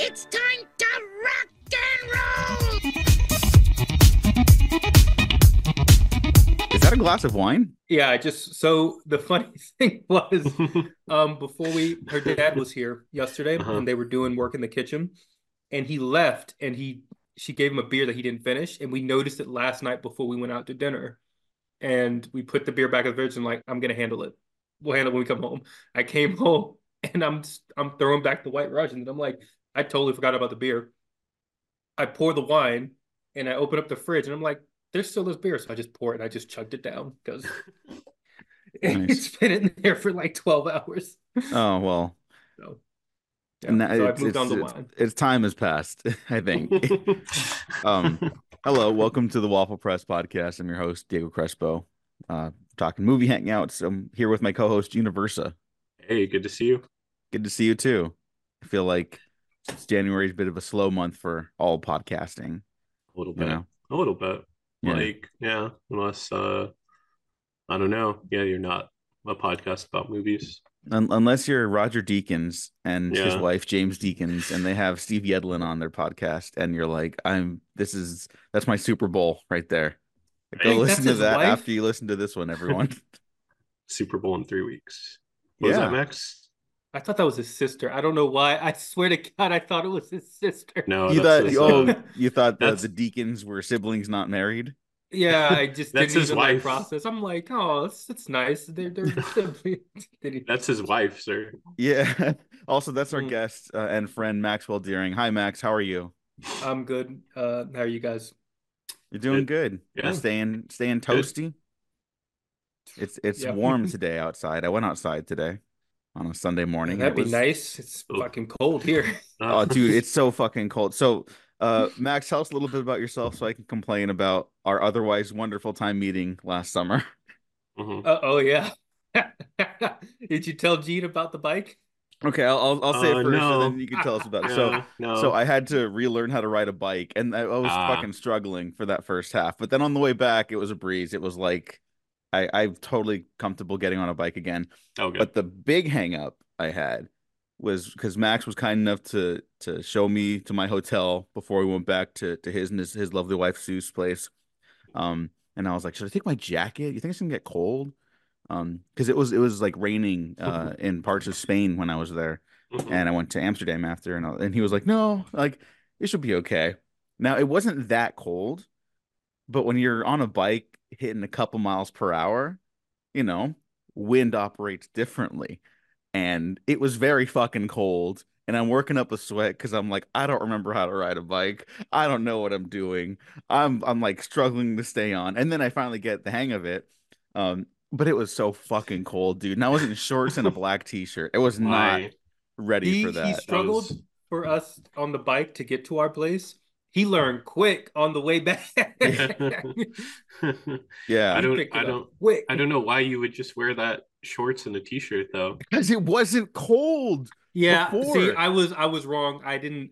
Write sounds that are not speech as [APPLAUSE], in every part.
It's time to rock and roll! Is that a glass of wine? Yeah, I just so the funny [LAUGHS] thing was [LAUGHS] um before we her dad was here yesterday Uh-huh. and they were doing work in the kitchen and he left and he she gave him a beer that he didn't finish and we noticed it last night before we went out to dinner and we put the beer back in the fridge and like I'm gonna handle it. We'll handle it when we come home. I came [LAUGHS] home and I'm I'm throwing back the white Russian and I'm like I totally forgot about the beer. I pour the wine and I open up the fridge and I'm like there's still this beer. So I just pour it and I just chugged it down because [LAUGHS] Nice. it's been in there for like 12 hours. Oh well, So, yeah. and that- so I've it's, moved on it's, to it's, wine. it's time has passed. [LAUGHS] I think. [LAUGHS] um, hello, welcome to the Waffle Press podcast. I'm your host Diego Crespo. Uh, talking movie hangouts. I'm here with my co-host Universa. hey, good to see you. Good to see you too. I feel like since January is a bit of a slow month for all podcasting. A little You bit. know? A little bit. Yeah. Like, yeah, unless uh I don't know. Yeah, you're not a podcast about movies. Un- unless you're Roger Deakins and his wife James Deakins, and they have Steve Yedlin on their podcast, and you're like, I'm. This is that's my Super Bowl right there. Go listen to that wife? after you listen to this one, everyone. [LAUGHS] Super Bowl in three weeks. What was Yeah. that, Max? I thought that was his sister. I don't know why. I swear to God, I thought it was his sister. No, you thought, oh, you thought the, the Deakins were siblings not married? Yeah, I [LAUGHS] just That's didn't his even like wife. process. I'm like, oh, it's, it's nice. They're they're [LAUGHS] siblings. [LAUGHS] That's his wife, sir. Yeah. also, that's our Mm. guest uh, and friend Maxwell Deering. Hi, Max. How are you? I'm good. Uh, how are you guys? You're doing good. Yeah. Staying staying Good. toasty. It's it's Yeah. warm today outside. I went outside today on a Sunday morning. That'd It be was- nice. It's Oh. fucking cold here. [LAUGHS] Oh, dude, it's so [LAUGHS] fucking cold. So, uh, Max, tell us a little bit about yourself so I can complain about our otherwise wonderful time meeting last summer. [LAUGHS] Mhm. Uh, oh yeah. Did you tell Gene about the bike? Okay, I'll I'll, I'll say Uh, it first, no. and then you can tell us about it. Yeah, So, no. so I had to relearn how to ride a bike, and I, I was Ah. fucking struggling for that first half. But then on the way back, it was a breeze. It was like I I'm totally comfortable getting on a bike again. oh, good. But the big hang up I had was because Max was kind enough to to show me to my hotel before we went back to to his and his, his lovely wife Sue's place. Um, and I was like, should I take my jacket? You think it's gonna get cold? Um, because it was it was like raining uh [LAUGHS] in parts of Spain when I was there, Mhm. and I went to Amsterdam after, and I, and he was like, no, like it should be okay. Now it wasn't that cold, but when you're on a bike hitting a couple miles per hour, you know, wind operates differently. And it was very fucking cold. And I'm working up a sweat because I'm like, I don't remember how to ride a bike. I don't know what I'm doing. I'm I'm like struggling to stay on. And then I finally get the hang of it. Um, but it was so fucking cold, dude. And I was in shorts and a black t-shirt. It was [LAUGHS] not ready He for that. he struggled was- for us on the bike to get to our place. He learned quick on the way back. [LAUGHS] Yeah. I don't. I don't. quick. I don't know why you would just wear that shorts and a t-shirt though. Because it wasn't cold. Yeah, see. I was I was wrong. I didn't.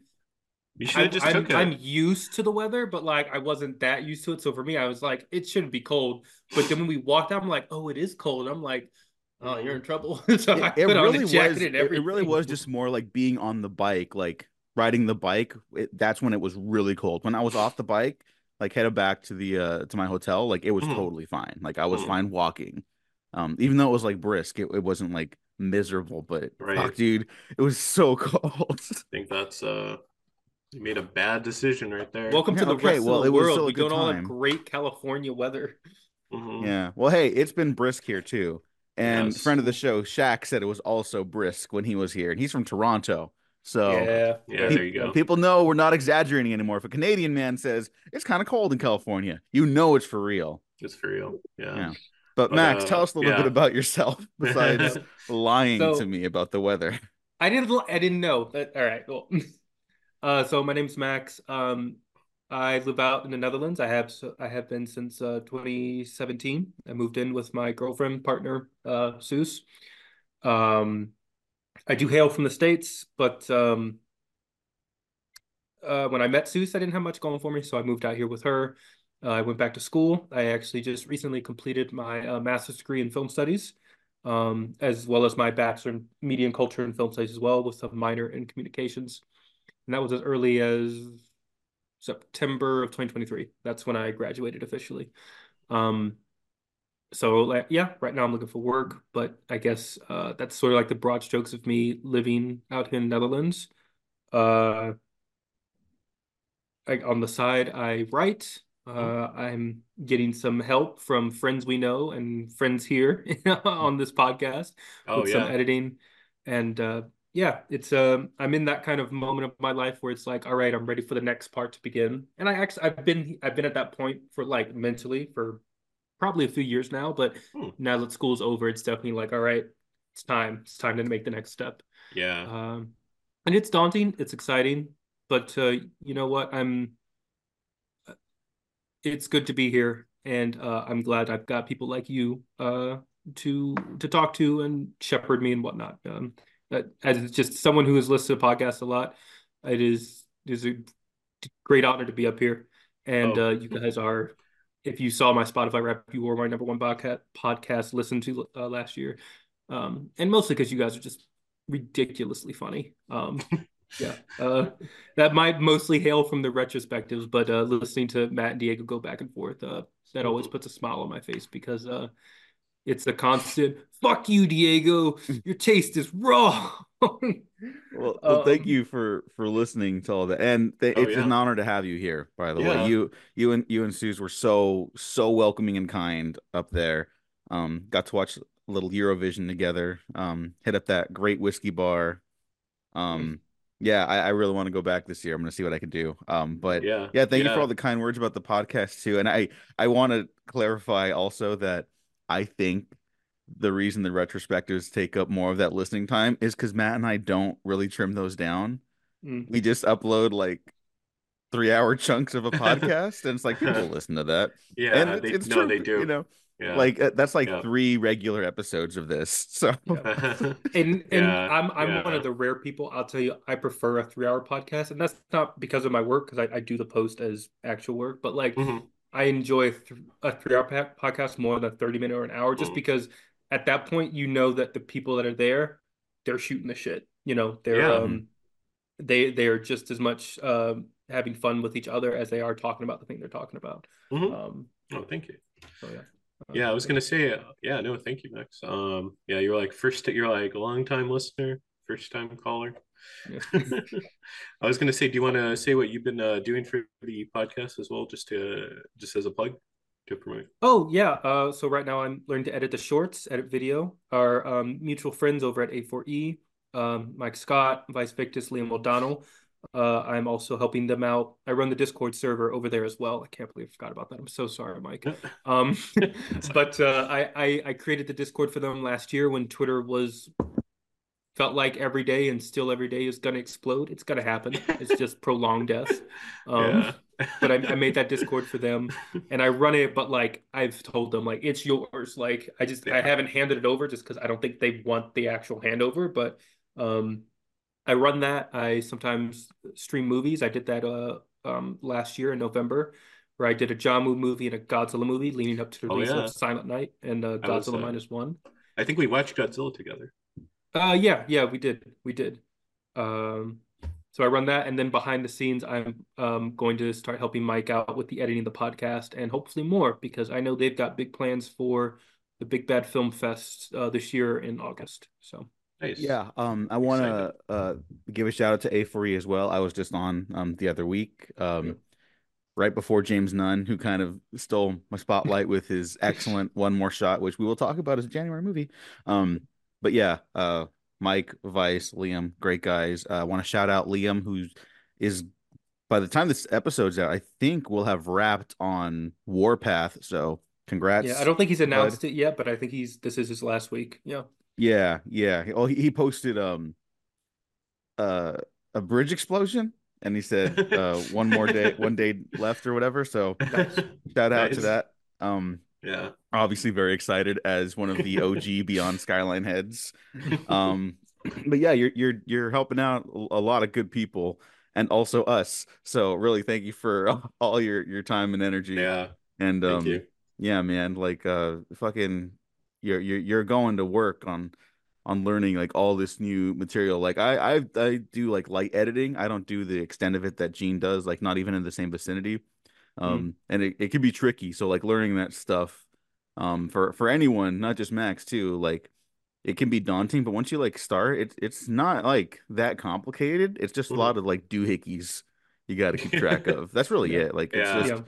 You should I, have just I'm, took it. I'm used to the weather, but like I wasn't that used to it. So for me, I was like, it shouldn't be cold. But then when we walked out, I'm like, oh, it is cold. I'm like, oh, you're in trouble. [LAUGHS] so it, it really was it, it really was just more like being on the bike like riding the bike it, that's when it was really cold when i was off the bike like headed back to the uh to my hotel like it was Mhm. totally fine like i was Mhm. fine walking um even though it was like brisk it, it wasn't like miserable but Right. fuck dude it was so [LAUGHS] cold I think that's uh, you made a bad decision right there. Welcome Yeah, to the okay, rest well, of the it was world. a We good don't all have great California weather. Mhm. yeah well hey it's been brisk here too and Yes. friend of the show Shaq said it was also brisk when he was here and he's from toronto so yeah, Yeah, Pe- there you go. People know we're not exaggerating anymore. If a Canadian man says it's kind of cold in California, you know it's for real. It's for real. Yeah. Yeah. But, But, Max, uh, tell us a little yeah. bit about yourself [LAUGHS] besides lying So- to me about the weather. I didn't. I didn't know. But, all right. Well, [LAUGHS] uh, so my name's Max. Um, I live out in the Netherlands. I have. I have been since uh 2017. I moved in with my girlfriend, partner, uh, Seuss. Um, I do hail from the States, but um, uh, when I met Seuss, I didn't have much going for me, so I moved out here with her. Uh, I went back to school. I actually just recently completed my uh, master's degree in film studies um, as well as my bachelor in media and culture and film studies as well, with a minor in communications. and that was as early as September of 2023. That's when I graduated officially. Um, so like, yeah, right now I'm looking for work, but I guess uh, that's sort of like the broad strokes of me living out here in the Netherlands. Uh, I, on the side, I write. Uh, I'm getting some help from friends we know and friends here [LAUGHS] on this podcast Oh with some editing, and uh, yeah, it's um, I'm in that kind of moment of my life where it's like, all right, I'm ready for the next part to begin. And I actually I've been I've been at that point for like mentally for probably a few years now, but Hmm. now that school's over, it's definitely like, all right, it's time. It's time to make the next step. Yeah. Um, and it's daunting, it's exciting, but uh, you know what? I'm it's good to be here, and uh, I'm glad I've got people like you uh, to to talk to and shepherd me and whatnot. Um, as just someone who has listened to podcasts a lot, it is it is a great honor to be up here, and Oh. uh, you guys are. If you saw my Spotify rap, you were my number one podcast podcast listened to uh, last year, um, and mostly because you guys are just ridiculously funny. Um, [LAUGHS] yeah, uh, that might mostly hail from the retrospectives, but uh, listening to Matt and Diego go back and forth, uh, that always puts a smile on my face because uh, it's a constant "fuck you, Diego, your taste is wrong." Well, [LAUGHS] well, thank Um, you for for listening to all that, and th- Oh, it's yeah. an honor to have you here. By the Yeah. way, you you and you and Suze were so so welcoming and kind up there. Um, got to watch a little Eurovision together. Um, hit up that great whiskey bar. Um, yeah, I, I really want to go back this year. I'm gonna see what I can do. Um, but Yeah. yeah, thank you for all the kind words about the podcast too. And I I want to clarify also that I think the reason the retrospectives take up more of that listening time is because Matt and I don't really trim those down. Mm. We just upload like three hour [LAUGHS] chunks of a podcast, and it's like people [LAUGHS] listen to that. Yeah. and it's, they, it's no, true, they do. You know, yeah. like uh, that's like Yeah. three regular episodes of this. [LAUGHS] So and and Yeah, I'm I'm one of the rare people. I'll tell you, I prefer a three hour podcast, and that's not because of my work, because I, I do the post as actual work, but like Mhm. I enjoy th a three hour pa podcast more than a 30 minute or an hour, just Mm. because at that point you know that the people that are there, they're shooting the shit. You know, they're Yeah. um they they are just as much um having fun with each other as they are talking about the thing they're talking about. Mhm. Um, Oh, thank you. so yeah. Uh, Yeah, I was gonna say, uh, yeah, no, thank you, Max. Um, yeah, you're like first, you're like a long time listener, first time caller. [LAUGHS] I was gonna say, do you want to say what you've been uh, doing for the podcast as well, just to just as a plug to promote? Oh yeah. Uh, so right now I'm learning to edit the shorts, edit video. Our um, mutual friends over at A4E, um, Mike Scott, Vice Victus, Liam O'Donnell. Uh, I'm also helping them out. I run the Discord server over there as well. I can't believe I forgot about that. I'm so sorry, Mike. [LAUGHS] Um, [LAUGHS] but uh, I, I I created the Discord for them last year when Twitter was felt like every day and still every day is gonna explode. It's gonna happen. It's [LAUGHS] just prolonged death. Um, yeah. but I, I made that [LAUGHS] Discord for them and I run it, but like I've told them like it's yours. Like I just I haven't handed it over just because I don't think they want the actual handover. But um I run that. I sometimes stream movies. I did that uh um last year in November where I did a John Woo movie and a Godzilla movie leading up to the Oh, yeah. of Silent Night and uh, Godzilla minus one. I think we watched Godzilla together. Uh yeah, yeah, we did. We did. Um so I run that and then behind the scenes I'm um going to start helping Mike out with the editing of the podcast and hopefully more because I know they've got big plans for the Big Bad Film Fest uh, this year in August. So Nice. Yeah, um, I want to uh give a shout out to A4E as well. I was just on um the other week, um, Yeah. right before James Nunn, who kind of stole my spotlight with his [LAUGHS] excellent One More Shot, which we will talk about as a January movie. Um, but yeah, uh, Mike, Vice, Liam, great guys. Uh, I want to shout out Liam, who is by the time this episode's out, I think we'll have wrapped on Warpath. So congrats. yeah, I don't think he's announced it yet, but I think he's this is his last week. Yeah. Yeah, yeah. Oh, he, he posted um uh a bridge explosion and he said uh one more day [LAUGHS] one day left or whatever. So [LAUGHS] shout out to that. Um Yeah. obviously very excited as one of the OG [LAUGHS] Beyond Skyline heads. [LAUGHS] Um but yeah, you're you're you're helping out a lot of good people and also us. So really thank you for [LAUGHS] all your your time and energy. yeah. And Thank um you. yeah, man, like uh fucking you're you're you're going to work on on learning like all this new material. Like I I I do like light editing. I don't do the extent of it that Gene does, like not even in the same vicinity. Um and it, it can be tricky. So like learning that stuff um for for anyone, not just Max too, like it can be daunting, but once you like start, it's it's not like that complicated. It's just a Mhm. lot of like doohickeys you got to keep track [LAUGHS] of. That's really Yeah. it. Like it's Yeah. just Yeah.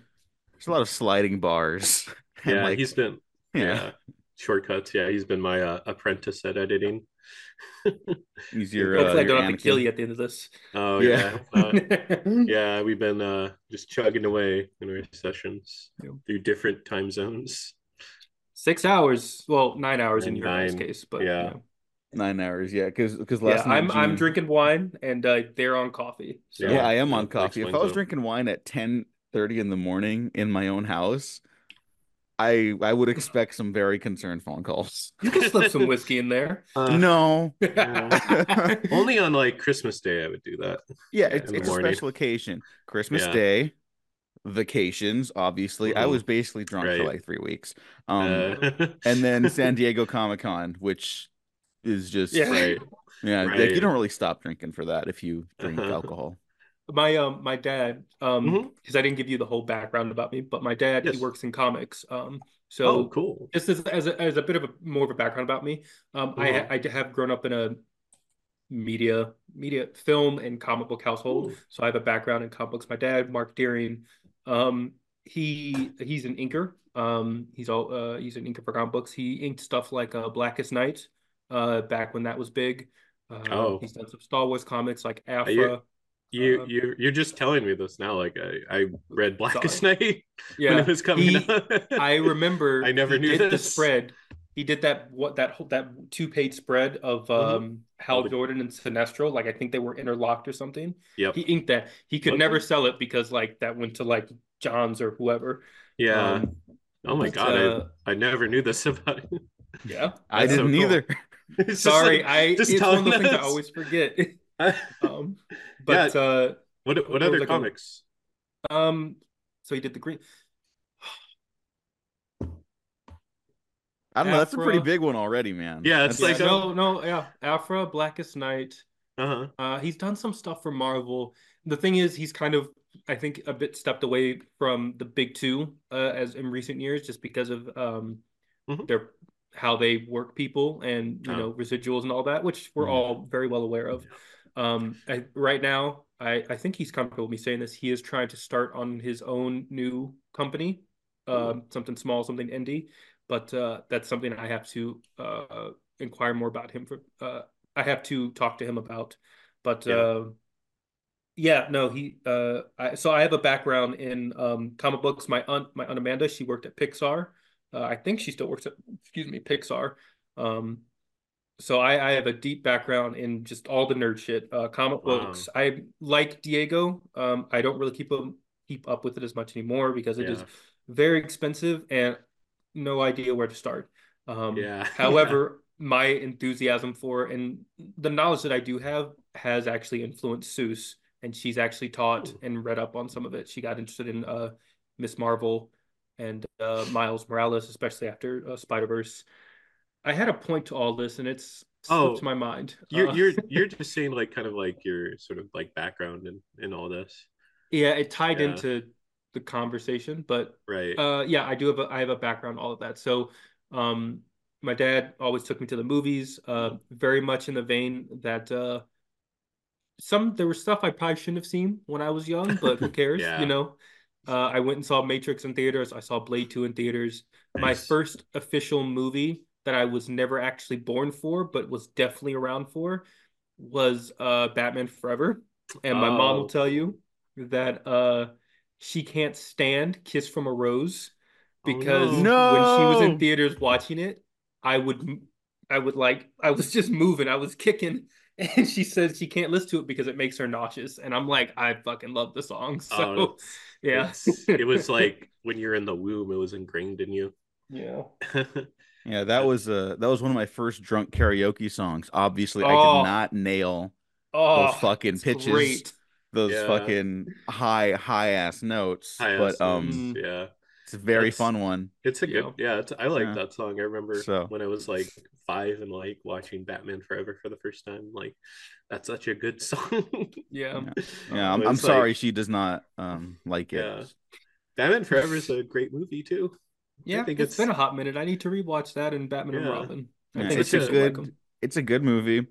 there's a lot of sliding bars. [LAUGHS] and, Yeah, like, he's been yeah, yeah. shortcuts. Yeah, he's been my uh, apprentice at editing. [LAUGHS] he's your uh, Hopefully, I don't have to kill you at the end of this. Oh Yeah. yeah, Uh, [LAUGHS] yeah. We've been uh, just chugging away in our sessions Yeah. through different time zones. Six hours. Well, nine hours in your Nine, case, but yeah. yeah. Nine hours, yeah, because because Yeah, last night I'm I'm drinking wine and uh, they're on coffee. So Yeah, I am on coffee. If I was it. drinking wine at ten thirty in the morning in my own house, I I would expect some very concerned phone calls. [LAUGHS] you can slip some whiskey in there. Uh, no, [LAUGHS] Only on like Christmas Day I would do that. yeah, it's it's a special occasion. Christmas Yeah. Day, vacations. Obviously, I was basically drunk for like three weeks. Um, Uh, and then [LAUGHS] San Diego Comic Con, which is just Yeah. right. yeah, like you don't really stop drinking for that if you drink Uh-huh. alcohol. My um my dad um because I didn't give you the whole background about me, but my dad Yes. he works in comics. Um so oh, cool. just as as a, as a bit of a more of a background about me, um I. I have grown up in a media media film and comic book household. Ooh. So I have a background in comic books. My dad, Mark Deering, um, he he's an inker. Um, he's all uh, he's an inker for comic books. He inked stuff like uh, Blackest Night, uh, back when that was big. Uh, Oh. he's done some Star Wars comics like Aphra. You Uh, you you're just telling me this now. Like I I read Blackest Sorry. Night [LAUGHS] when Yeah, it was coming he- out. [LAUGHS] I remember. I never he knew did the spread. He did that what that whole that two page spread of Mhm. um Hal All the- Jordan and Sinestro. Like I think they were interlocked or something. Yeah. He inked that. He could Okay. never sell it because like that went to like Johns or whoever. Yeah. Um, oh my but, god, uh, I I never knew this about it. yeah. I That's so didn't cool. either. [LAUGHS] It's just Sorry, like- I just it's one of telling those things I always forget. [LAUGHS] um, but what what what other was comics? uh, um, so he did the green. [SIGHS] I don't know. That's a pretty big one already, man. Yeah, it's That's- Yeah, like a- no, no, yeah, Aphra, Blackest Night. Uh-huh. Uh, he's done some stuff for Marvel. The thing is, he's kind of, I think, a bit stepped away from the big two uh, as in recent years, just because of um, Mhm. their how they work people and you Oh. know residuals and all that, which we're Mhm. all very well aware of. Um, I, right now, I I think he's comfortable with me saying this. He is trying to start on his own new company, um, something small, something indie, but uh, that's something I have to uh, inquire more about him for. Uh, I have to talk to him about, but Yeah. uh, yeah, no, he. Uh, I, so I have a background in um, comic books. My aunt, my aunt Amanda, she worked at Pixar. Uh, I think she still works at, excuse me, Pixar. Um, so I, I have a deep background in just all the nerd shit. Uh, comic Wow. books. I like Diego. Um, I don't really keep up keep up with it as much anymore because it is Yeah. very expensive and no idea where to start. Um, Yeah. [LAUGHS] However, my enthusiasm for and the knowledge that I do have has actually influenced Seuss, and she's actually taught Ooh. and read up on some of it. She got interested in uh, Miss Marvel and uh, Miles Morales, especially after uh, Spider Verse. I had a point to all this, and it's slipped Oh, my mind. You're Uh, you're [LAUGHS] you're just saying like kind of like your sort of like background in in all this, yeah, it tied Yeah. into the conversation, but right? Uh, yeah, I do have a I have a background all of that. So, um, my dad always took me to the movies. Uh, very much in the vein that uh, some there was stuff I probably shouldn't have seen when I was young, but who [LAUGHS] cares? Yeah. You know. Uh, I went and saw Matrix in theaters. I saw Blade 2 in theaters. My first official movie that I was never actually born for, but was definitely around for, was uh, Batman Forever. And my mom Oh. will tell you that uh, she can't stand Kiss from a Rose Oh, because no. when she was in theaters watching it, I would, I would like, I was just moving, I was kicking, [LAUGHS] and she said she can't listen to it because it makes her nauseous. And I'm like, I fucking love the song. [LAUGHS] So Oh, yeah, it was [LAUGHS] like when you're in the womb, it was ingrained in you. yeah. Yeah, that was uh that was one of my first drunk karaoke songs. Obviously, I Oh. did not nail Oh, those fucking pitches, great. those Yeah. fucking high high ass notes. High but ass um, notes, yeah, It's a very That's- fun one. It's a Yeah. good, yeah. It's, I like Yeah. that song. I remember So- when I was like five and like watching Batman Forever for the first time. Like, that's such a good [LAUGHS] song. Yeah. Yeah, [LAUGHS] I'm, I'm it's sorry like- she does not um like it. Yeah. Batman Forever is a great movie too. Yeah, I think it's it's- been a hot minute. I need to rewatch that and Batman and Robin. I Yeah, think it's it's a just good- like 'em. It's a good movie.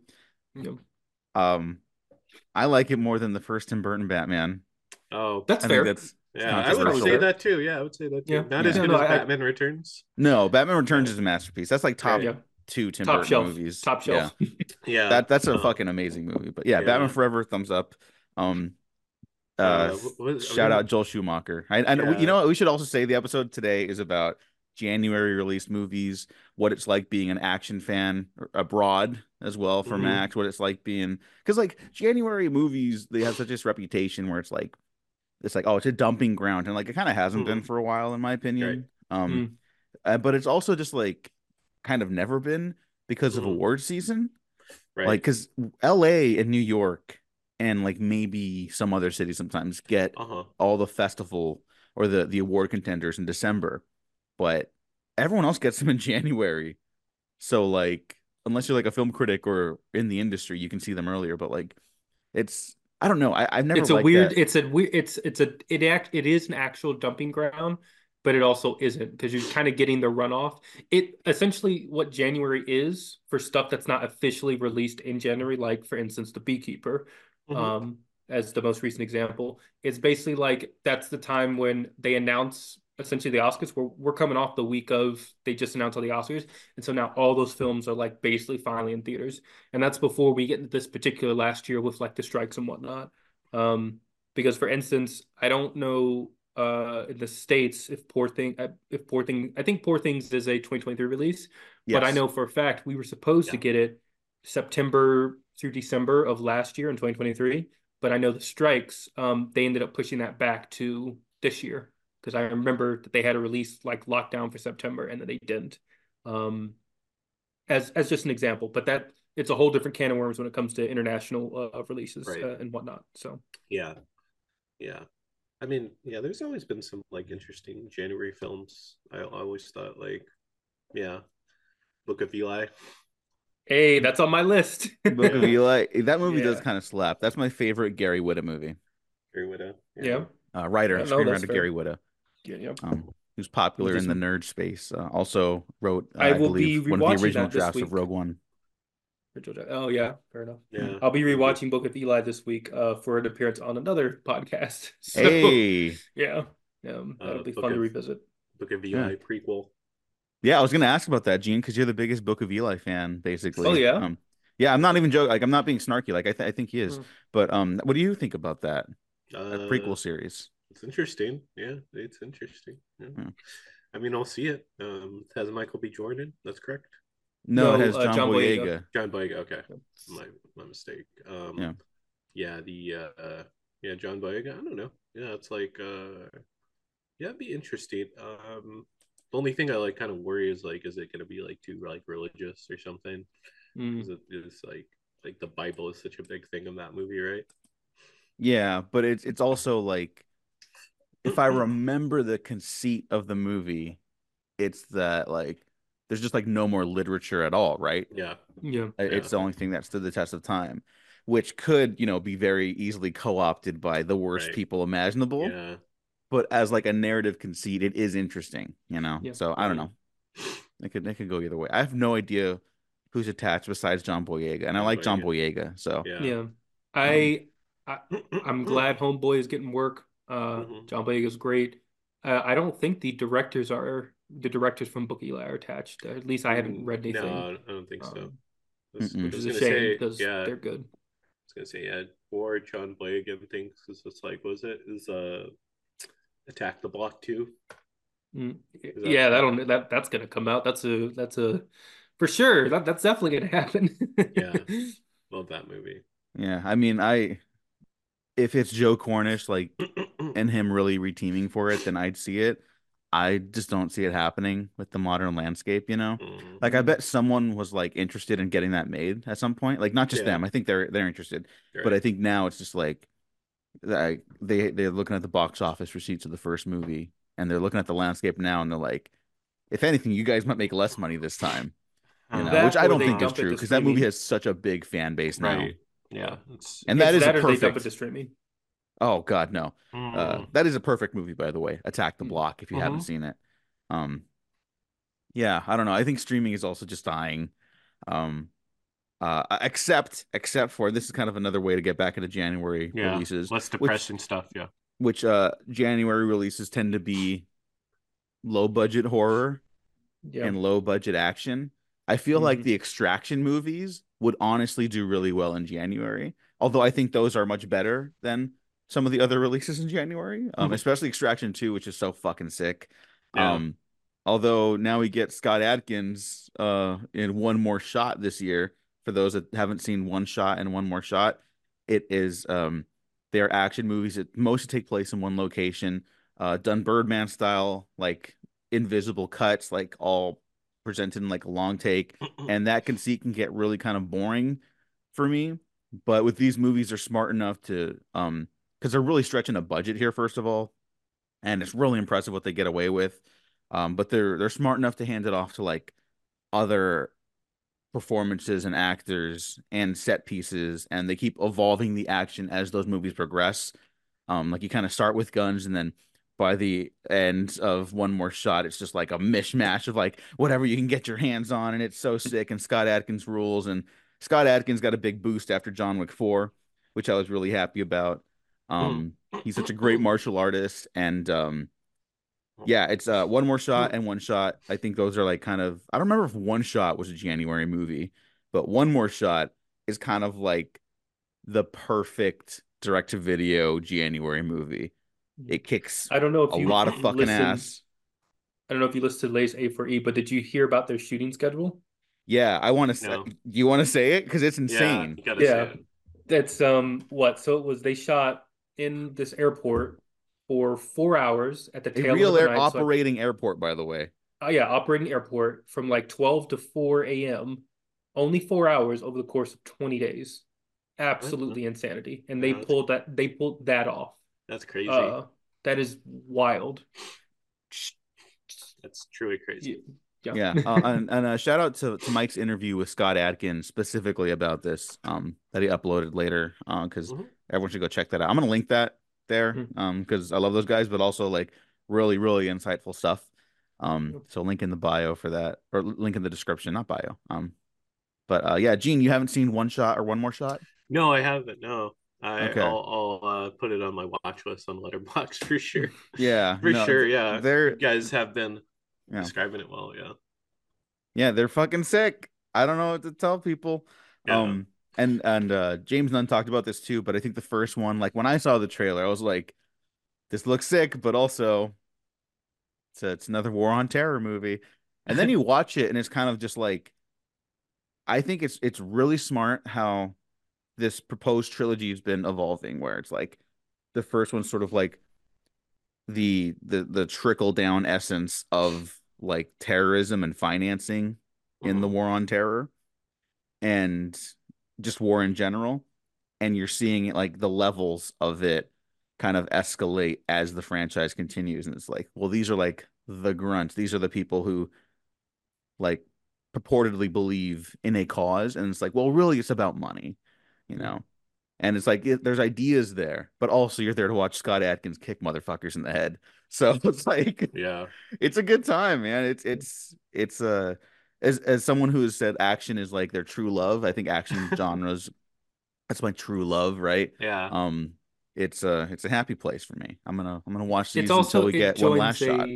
Yeah. Um, I like it more than the first Tim Burton Batman. Oh, That's I fair. that's yeah. I would say that too. Yeah, I would say that too. Yeah. Not Yeah. as good no, as I- Batman Returns. no Batman Returns is a masterpiece. That's like top Right. Yeah. two Tim Top Burton shelf. movies. Top shelf. Yeah, [LAUGHS] Yeah, that that's a uh, fucking amazing movie. But yeah, Yeah. Batman Forever, thumbs up. Um, uh, Uh, what- shout out Joel Schumacher. I, I Yeah. you know what? We should also say the episode today is about January released movies, what it's like being an action fan abroad as well for Mhm. Max, what it's like being because like January movies they have such this reputation where it's like it's like oh it's a dumping ground and like it kind of hasn't been Mhm. for a while in my opinion. Um, Mm. uh, but it's also just like kind of never been because of Mhm. award season. right. Like because L.A. and New York and like maybe some other cities sometimes get uh huh. all the festival or the the award contenders in December, but everyone else gets them in [LAUGHS] January. So like unless you're like a film critic or in the industry, you can see them earlier. But like it's I don't know. I, I've never it's a weird that. it's a weird it's it's a it act it is an actual dumping ground but it also isn't because you're kind of getting the runoff it essentially what january is for stuff that's not officially released in january like for instance the beekeeper Mhm. um as the most recent example. It's basically like that's the time when they announce essentially the oscars. We're, we're coming off the week of they just announced all the oscars. And so now all those films are like basically finally in theaters. And that's before we get into this particular last year with like the strikes and whatnot. Um because for instance i don't know uh in the states if poor thing uh, if poor thing i think poor things is a 2023 release. But i know for a fact we were supposed to get it september through december of last year in 2023 but i know the strikes um they ended up pushing that back to this year because i remember that they had a release like lockdown for september and then they didn't um as as just an example but that it's a whole different can of worms when it comes to international uh, releases Right. uh, and whatnot so Yeah, yeah. I mean, yeah. There's always been some like interesting January films. I, I always thought like, yeah, Book of Eli. Hey, that's on my list. Book of Eli. That movie does kind of slap. That's my favorite Gary Whitta movie. Gary Whitta. yeah. Uh, writer and Yeah, screenwriter fair. Gary Whitta, Yeah, yeah. um, who's popular in the nerd space. Uh, also wrote, uh, I I, will be one of the original that this drafts of. Rogue One. Oh yeah, fair enough. Yeah. I'll be rewatching Book of Eli this week uh, for an appearance on another podcast. [LAUGHS] So, Hey, yeah, um, that'll Uh, be Book fun to revisit. Book of Yeah. Eli prequel. Yeah, I was gonna ask about that, Gene, because you're the biggest Book of Eli fan, basically. Oh, yeah? um, yeah. I'm not even joking. Like, I'm not being snarky. Like, I, th- I think he is. Mm. But um, what do you think about that, Uh, that prequel series? It's interesting. Yeah, it's interesting. Yeah. Hmm. I mean, I'll see it. Um, it has Michael B. Jordan. That's correct. No, it No, has uh, John, John Boyega. Boyega. John Boyega. Okay, my my mistake. Um, Yeah. yeah, the uh, yeah, John Boyega. I don't know. Yeah, it's like uh, yeah, it'd be interesting. Um, the only thing I like kind of worry is like, is it gonna be like too like religious or something? Mm. Is it is like like the Bible is such a big thing in that movie, right? Yeah, but it's it's also like if I remember the conceit of the movie, it's that like there's just like no more literature at all, right? Yeah, Yeah, It's the only thing that stood the test of time, which could, you know, be very easily co-opted by the worst Right. people imaginable. yeah. But as like a narrative conceit, it is interesting, you know. Yeah. So I don't know. It could it could go either way. I have no idea who's attached besides John Boyega, and I like John Boyega. So Yeah. yeah. I I'm [CLEARS THROAT] glad Homeboy is getting work. Uh, Mhm. John Boyega's great. Uh, I don't think the directors are the directors from Book Eli are attached. at least I haven't read anything. No, I don't think so. Um, I was, which is a shame say, because yeah, they're good. I was gonna say yeah, or John Boyega things because it's like was it is uh Attack the Block too? Mm, that- Yeah, that'll that that's gonna come out. That's a that's a for sure. That that's definitely gonna [LAUGHS] happen. Yeah. Love that movie. yeah, I mean, I if it's Joe Cornish like [CLEARS THROAT] and him really reteaming for it, then I'd see it. I just don't see it happening with the modern landscape, you know. Mm, Like I bet someone was like interested in getting that made at some point. Like not just Yeah. them. I think they're they're interested, you're but I think now it's just like like they they're looking at the box office receipts of the first movie and they're looking at the landscape now and they're like, if anything, you guys might make less money this time. [LAUGHS] You know, which I don't think is true because that movie has such a big fan base now. Right. Yeah. It's And that a that they it perfect. to streaming. Oh God, no. Uh, Mm. that is a perfect movie, by the way. Attack the Mm. Block. If you haven't Mhm. seen it, um, yeah, I don't know. I think streaming is also just dying. Um, uh, except except for this is kind of another way to get back into January yeah. releases, Less which depressing stuff. Yeah. which uh January releases tend to be low budget horror Yeah. and low budget action. I feel like Mhm. the extraction movies would honestly do really well in January. Although I think those are much better than some of the other releases in January. Um, Mhm. especially Extraction 2, which is so fucking sick. Yeah. Um, although now we get Scott Adkins uh in one more shot this year. For those that haven't seen one shot and one more shot, it is um they're action movies that mostly take place in one location, uh done Birdman style, like invisible cuts, like all presented in like a long take. [CLEARS THROAT] And that conceit can get really kind of boring for me. But with these movies, they're smart enough to um because they're really stretching a budget here, first of all. And it's really impressive what they get away with. Um, but they're they're smart enough to hand it off to like other performances and actors and set pieces, and they keep evolving the action as those movies progress. Um, like you kind of start with guns, and then by the end of one more shot, it's just like a mishmash of like whatever you can get your hands on, and it's so sick. And Scott Adkins rules, and Scott Adkins got a big boost after John Wick Four, which I was really happy about. Um, he's such a great martial artist, and um, yeah, it's uh one more shot and one shot. I think those are like kind of I don't remember if one shot was a January movie, but one more shot is kind of like the perfect direct to video January movie. It kicks I don't know if a you lot of fucking listened- ass. I don't know if you listened to Lay's A for E, but did you hear about their shooting schedule? Yeah, I want to say. No. Do you want to say it? Because it's insane. You gotta Yeah. it. That's um what? So it was they shot in this airport for four hours at the A tail real of the air night. So, like, operating airport, by the way. oh yeah, operating airport from like 12 to 4 a.m. Only four hours over the course of 20 days. Absolutely insanity. And they Yeah, that's- pulled that they pulled that off. That's crazy. Uh that is wild. That's truly crazy. Yeah. Yeah, uh, [LAUGHS] and and uh, shout out to, to Mike's interview with Scott Adkins specifically about this um that he uploaded later because Mhm. everyone should go check that out. I'm gonna link that there Mhm. um because I love those guys, but also like really really insightful stuff. Um, so link in the bio for that or link in the description, not bio. Um, but uh, yeah, Gene, you haven't seen one shot or one more shot? No, I haven't. No. I, Okay. I'll, I'll uh, put it on my watch list on Letterboxd [LAUGHS] for sure. Yeah, [LAUGHS] For no, sure, yeah. They're You guys have been Yeah. describing it well, yeah. Yeah, they're fucking sick. I don't know what to tell people. Yeah. Um and and uh James Nunn talked about this too, but I think the first one, like when I saw the trailer, I was like, this looks sick, but also it's a, it's another war on terror movie. And then you [LAUGHS] watch it and it's kind of just like I think it's it's really smart how this proposed trilogy has been evolving where it's like the first one's sort of like the the the trickle down essence of like terrorism and financing in the Mhm. war on terror and just war in general and you're seeing like the levels of it kind of escalate as the franchise continues and it's like well these are like the grunts these are the people who like purportedly believe in a cause and it's like well really it's about money you know and it's like it, there's ideas there but also you're there to watch Scott Adkins kick motherfuckers in the head [LAUGHS] so it's like Yeah. it's a good time, man. It's it's it's uh as as someone who has said action is like their true love. I think action [LAUGHS] genres that's my true love, right? Yeah. Um, it's a it's a happy place for me. I'm gonna I'm gonna watch these It's also until we get one last joins shot.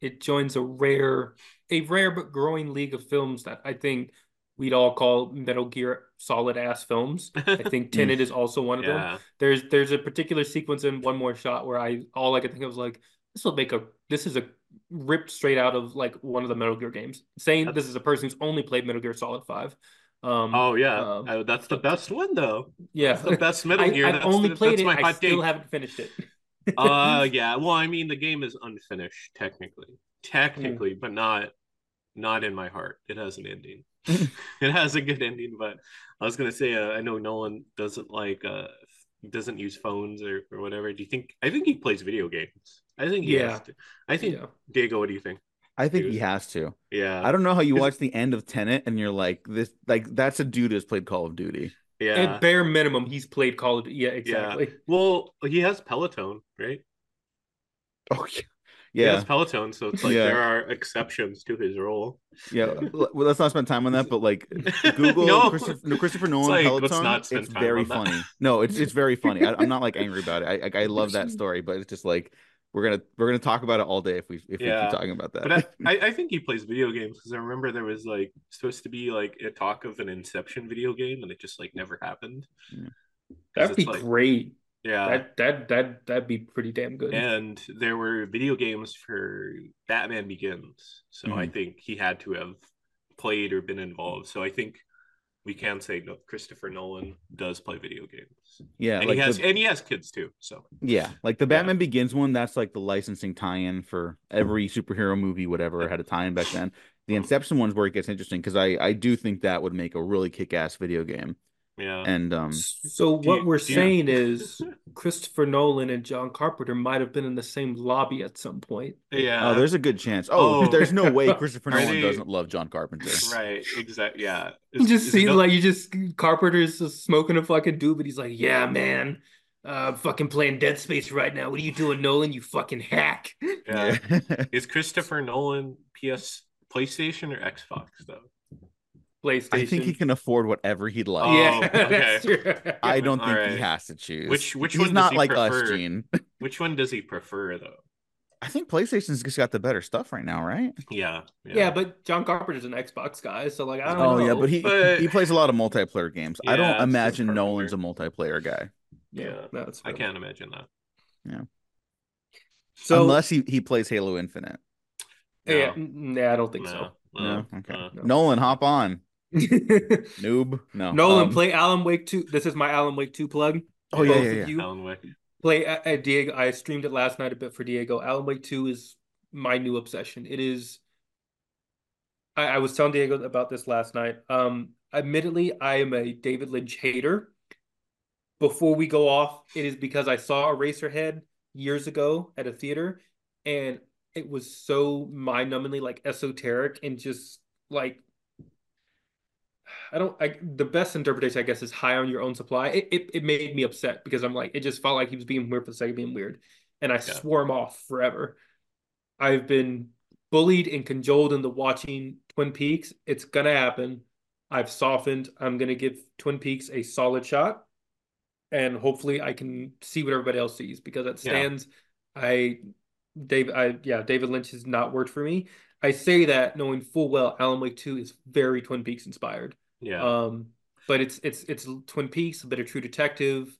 it joins a rare a rare but growing league of films that I think we'd all call Metal Gear solid ass films. I think [LAUGHS] Tenet is also one of them. There's there's a particular sequence in One More Shot where I all I could think of was like this will make a this is a ripped straight out of like one of the Metal Gear games. Saying That's- this is a person who's only played Metal Gear Solid Five. Um, Oh yeah. um, Uh, that's the best one though. yeah. That's the best [LAUGHS] Metal Gear. I've that's only the- played it. my I hot still haven't finished it. uh [LAUGHS] yeah. Well, I mean the game is unfinished technically. Technically, but not not in my heart. It has an ending. [LAUGHS] it has a good ending, but I was gonna say uh, I know Nolan doesn't like uh doesn't use phones or, or whatever. Do you think? I think he plays video games. I think he Yeah. has to. I think Yeah. Diego. What do you think? I think he Dude. has to. Yeah, I don't know how you watch the end of Tenet and you're like this like that's a dude who's played Call of Duty. yeah. At bare minimum, he's played Call of Duty. Yeah, exactly. Well, he has Peloton, right? Oh yeah. He Yeah. has Peloton, so it's like Yeah. there are exceptions to his role. Yeah. Well, let's not spend time on that, but like [LAUGHS] Google No. Christopher, no, Christopher Nolan like, let's Peloton. not spend It's time very on that. funny. No, it's it's very funny. I, I'm not like angry about it. I I, I [LAUGHS] love that story, but it's just like we're gonna we're gonna talk about it all day if we if we keep talking about that. But I, [LAUGHS] I, I think he plays video games because I remember there was like supposed to be like a talk of an Inception video game, and it just like never happened. Yeah. 'Cause That'd be like- great. Yeah, That that that that'd be pretty damn good. and there were video games for Batman Begins, so I Mhm. think he had to have played or been involved. So I think we can say no, Christopher Nolan does play video games, yeah, and like he has the, and he has kids too. So yeah, like the Yeah. Batman Begins one. That's like the licensing tie-in for every superhero movie, whatever had a tie-in back then. The [LAUGHS] Inception one's where it gets interesting because I I do think that would make a really kick-ass video game. Yeah, And um, So what you- we're do you- saying [LAUGHS] is Christopher Nolan and John Carpenter might have been in the same lobby at some point. yeah. oh, there's a good chance. Oh, Oh. there's no way [LAUGHS] Christopher Nolan they- doesn't love John Carpenter. right, exactly. Yeah, You Is- just is see no- like you just Carpenter's just smoking a fucking doobie. He's like, "Yeah, man, uh, fucking playing Dead Space right now. What are you doing, Nolan? You fucking hack." yeah. Yeah. [LAUGHS] Is Christopher Nolan PS PlayStation or Xbox though? PlayStation. I think he can afford whatever he'd like. Oh, yeah, [LAUGHS] okay. I don't think he has to choose. Which- which He's one does not he like us. Gene. [LAUGHS] Which one does he prefer though? I think PlayStation's just got the better stuff right now, right? Yeah, Yeah, but John Carpenter's an Xbox guy, so like I don't oh, know. Oh know. yeah, but he but- he plays a lot of multiplayer games. I don't imagine Nolan's a multiplayer guy, yeah, no, it's I can't imagine that. Yeah. So unless he, he plays Halo Infinite. yeah, No. yeah, I don't think No, No, uh-huh. okay. no. No. Nolan, hop on, so. Noob. No, Nolan, Um, play Alan Wake two. This is my Alan Wake two plug. Oh yeah, yeah, yeah. you Alan Wake. play uh, uh, Diego. I streamed it last night a bit for Diego. Alan Wake two is my new obsession. It is. I, I was telling Diego about this last night. Um, admittedly, I am a David Lynch hater. Before we go off, it is because I saw Eraserhead years ago at a theater, and it was so mind-numbingly like esoteric and just like I don't I the best interpretation I guess is high on your own supply. It it, it made me upset because I'm like it just felt like he was being weird for the sake of being weird. And I swore him off forever. I've been bullied and cajoled into watching Twin Peaks. It's gonna happen. I've softened. I'm gonna give Twin Peaks a solid shot. And hopefully I can see what everybody else sees because it Yeah. stands I David I yeah, David Lynch has not worked for me. I say that knowing full well Alan Wake 2 is very Twin Peaks inspired. Yeah, Um, but it's it's it's Twin Peaks, a bit of True Detective.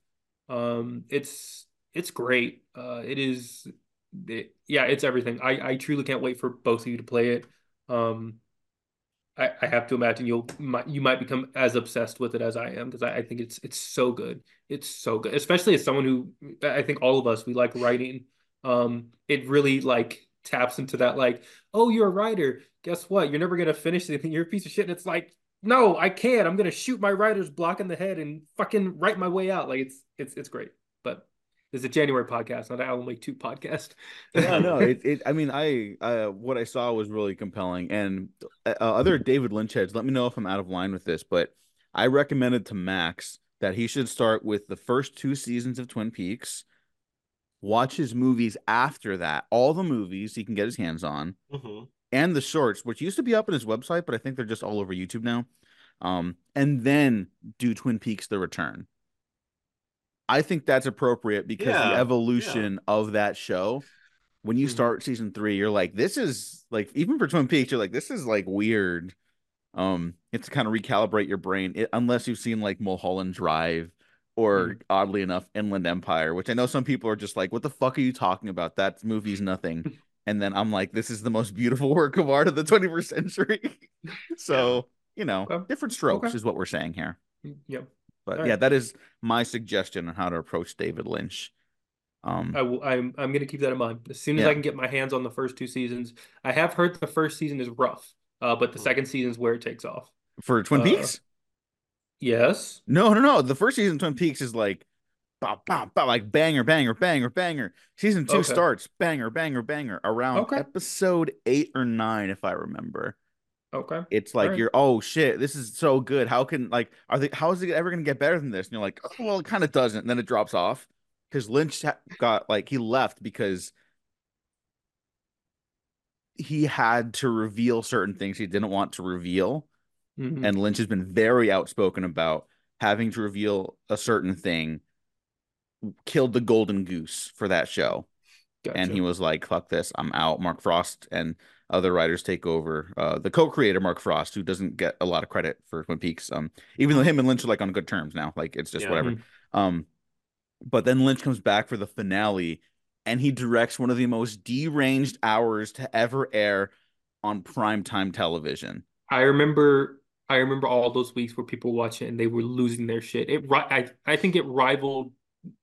Um, it's it's great. Uh, it is, it, yeah, it's everything. I I truly can't wait for both of you to play it. Um, I I have to imagine you'll might you might become as obsessed with it as I am because I, I think it's it's so good. It's so good, especially as someone who I think all of us we like writing. Um, it really like taps into that like, oh, you're a writer. Guess what? You're never gonna finish anything. [LAUGHS] You're a piece of shit. And it's like, no, I can't. I'm gonna shoot my writer's block in the head and fucking write my way out. Like it's it's it's great. But it's a January podcast, not an Alan Wake 2 podcast. yeah, no, [LAUGHS] it, it. I mean, I, uh, what I saw was really compelling, and uh, other David Lynch heads. Let me know if I'm out of line with this, but I recommended to Max that he should start with the first two seasons of Twin Peaks, watch his movies after that, all the movies he can get his hands on, hmm and the shorts, which used to be up on his website, but I think they're just all over YouTube now. Um, and then do Twin Peaks: The Return. I think that's appropriate because Yeah, the yeah. evolution of that show. When you Mhm. start season three, you're like, this is like even for Twin Peaks, you're like, this is like weird. Um, it's to kind of recalibrate your brain, it, unless you've seen like Mulholland Drive or oddly enough, Inland Empire, which I know some people are just like, what the fuck are you talking about? That movie's nothing. [LAUGHS] And then I'm like, this is the most beautiful [LAUGHS] work of art of the 21st century. [LAUGHS] so, you know, Okay. different strokes Okay. is what we're saying here. Yep. But All yeah, right. that is my suggestion on how to approach David Lynch. Um, I will, I'm I'm gonna keep that in mind. As soon as Yeah. I can get my hands on the first two seasons, I have heard the first season is rough, uh, but the second season is where it takes off. for Twin uh, Peaks? Yes. No, no, no. The first season of Twin Peaks is like Bah, bah, bah, like banger, banger, banger, banger. Season two Okay. starts banger, banger, banger around Okay. episode eight or nine, if I remember. Okay. It's like Alright. you're oh shit, this is so good. How can like are they how is it ever gonna get better than this? And you're like, oh well, it kind of doesn't. And then it drops off because Lynch got like he left because he had to reveal certain things he didn't want to reveal. Mhm. And Lynch has been very outspoken about having to reveal a certain thing killed the golden goose for that show and he was like, "Fuck this, I'm out." Mark Frost and other writers take over. Uh, the co-creator Mark Frost, who doesn't get a lot of credit for Twin Peaks, um, even though him and Lynch are like on good terms now, like it's just Yeah. whatever. Mhm. Um, but then Lynch comes back for the finale, and he directs one of the most deranged hours to ever air on primetime television. I remember I remember all those weeks where people were watching and they were losing their shit. It I I think it rivaled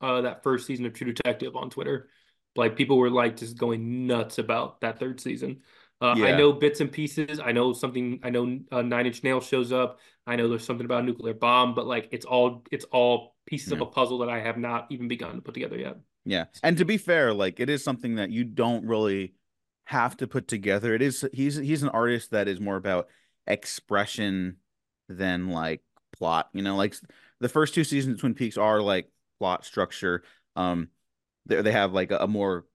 uh that first season of True Detective on Twitter. Like people were like just going nuts about that third season. Uh, I know bits and pieces. I know something. I know uh, Nine Inch Nail shows up. I know there's something about a nuclear bomb, but like it's all it's all pieces of a puzzle that I have not even begun to put together yet. Yeah. And to be fair, like it is something that you don't really have to put together. It is he's he's an artist that is more about expression than like plot, you know, like the first two seasons of Twin Peaks are like plot structure. Um they they have like a, a more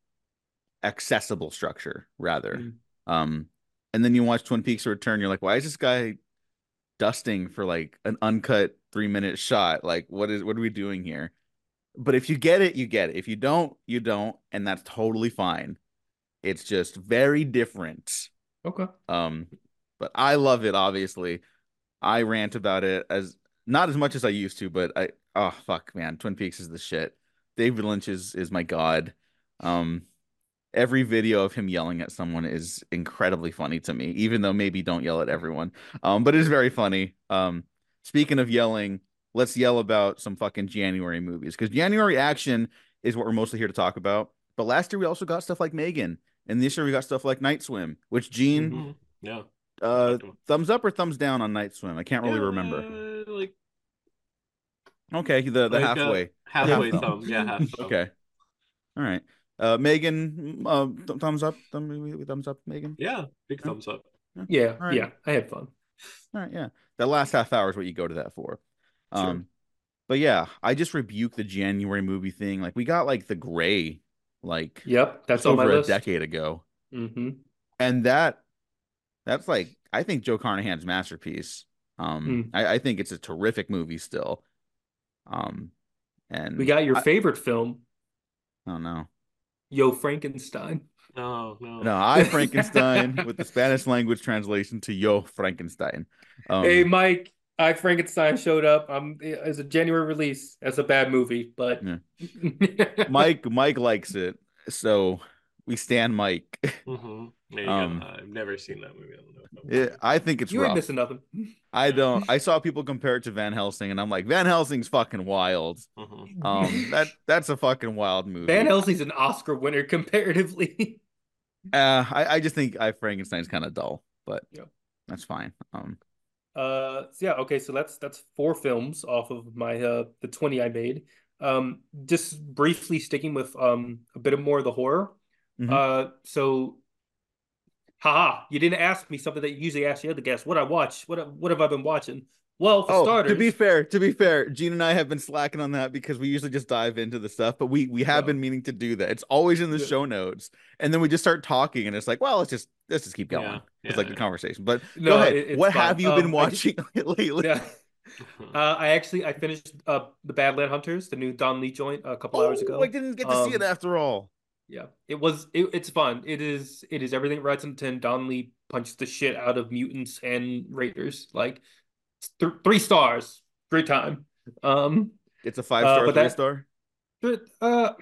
accessible structure rather. Mm. Um and then you watch Twin Peaks Return, you're like, why is this guy dusting for like an uncut 3 minute shot? Like what is what are we doing here? But if you get it, you get it. If you don't, you don't, and that's totally fine. It's just very different. Okay. Um, but I love it, obviously. I rant about it as not as much as I used to, but I oh fuck man, Twin Peaks is the shit. David Lynch is is my god. Um every video of him yelling at someone is incredibly funny to me, even though maybe don't yell at everyone. Um, but it is very funny. Um, speaking of yelling, let's yell about some fucking January movies because January action is what we're mostly here to talk about. But last year we also got stuff like Megan, and this year we got stuff like Night Swim, which Gene, Mhm. Yeah. Uh, thumbs up or thumbs down on Night Swim? I can't really Yeah, remember. Like, Okay, the the like, uh, halfway. halfway Half thumb. Yeah, half thumb. Okay, all right. Uh, Megan, uh, th- thumbs up, thumb, thumbs up, Megan. Yeah, big thumbs up. Yeah. All right. Yeah. I had fun. All right, yeah. That last half hour is what you go to that for. Sure. Um, but yeah, I just rebuke the January movie thing. Like we got like The Gray, like Yep. That's just on my over a list. decade ago, mm-hmm. and that that's like I think Joe Carnahan's masterpiece. Um, Hmm. I, I think it's a terrific movie still. Um, and We got your I, favorite film, oh no, Yo Frankenstein. No, no. no, I Frankenstein with the Spanish language translation to Yo Frankenstein. Um, Hey, Mike, I Frankenstein showed up. Um, as a January release. That's a bad movie, but [LAUGHS] Mike, Mike likes it, so we stand Mike. hmm There Um. I've never seen that movie. I don't know. if I'm- Yeah, I think it's you ain't missing nothing. I don't. I saw people compare it to Van Helsing, and I'm like, Van Helsing's fucking wild. Mhm. Um, [LAUGHS] that that's a fucking wild movie. Van Helsing's an Oscar winner comparatively. Uh, I I just think I Frankenstein's kind of dull, but Yeah. that's fine. Um, Uh, so yeah, okay, so that's that's four films off of my uh the 20 I made. Um, just briefly sticking with um a bit of more of the horror. Mhm. Uh, so haha, you didn't ask me something that you usually ask the other guests. What I watch? What what have I been watching? Well, for oh, starters, to be fair, to be fair, Gene and I have been slacking on that because we usually just dive into the stuff, but we we have Yeah. been meaning to do that. It's always in the Yeah. show notes, and then we just start talking, and it's like, well, let's just let's just keep going. Yeah, It's like a conversation. But No, go ahead. it- what fine. have you been Um, I just- watching [LAUGHS] lately? yeah. [LAUGHS] Uh, I actually I finished uh the Badland Hunters, the new Don Lee joint a couple hours ago. Oh, I didn't get to see it Um, after all. Yeah, it was it, it's fun. It is it is everything right on ten. Don Lee punched the shit out of mutants and raiders. Like th- three stars, great time. Um, It's a five uh, star, but three that- star. uh,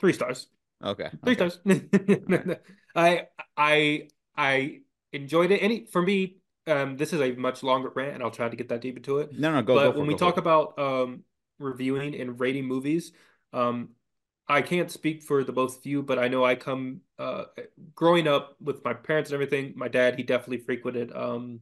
three stars, Okay. three okay. stars. [LAUGHS] I I I enjoyed it. Any for me, um, this is a much longer rant, and I'll try to get that deep into it. No, no, go. but go when it, we talk it. about um reviewing and rating movies, um, I can't speak for the both of you, but I know I come uh growing up with my parents and everything. My dad, he definitely frequented um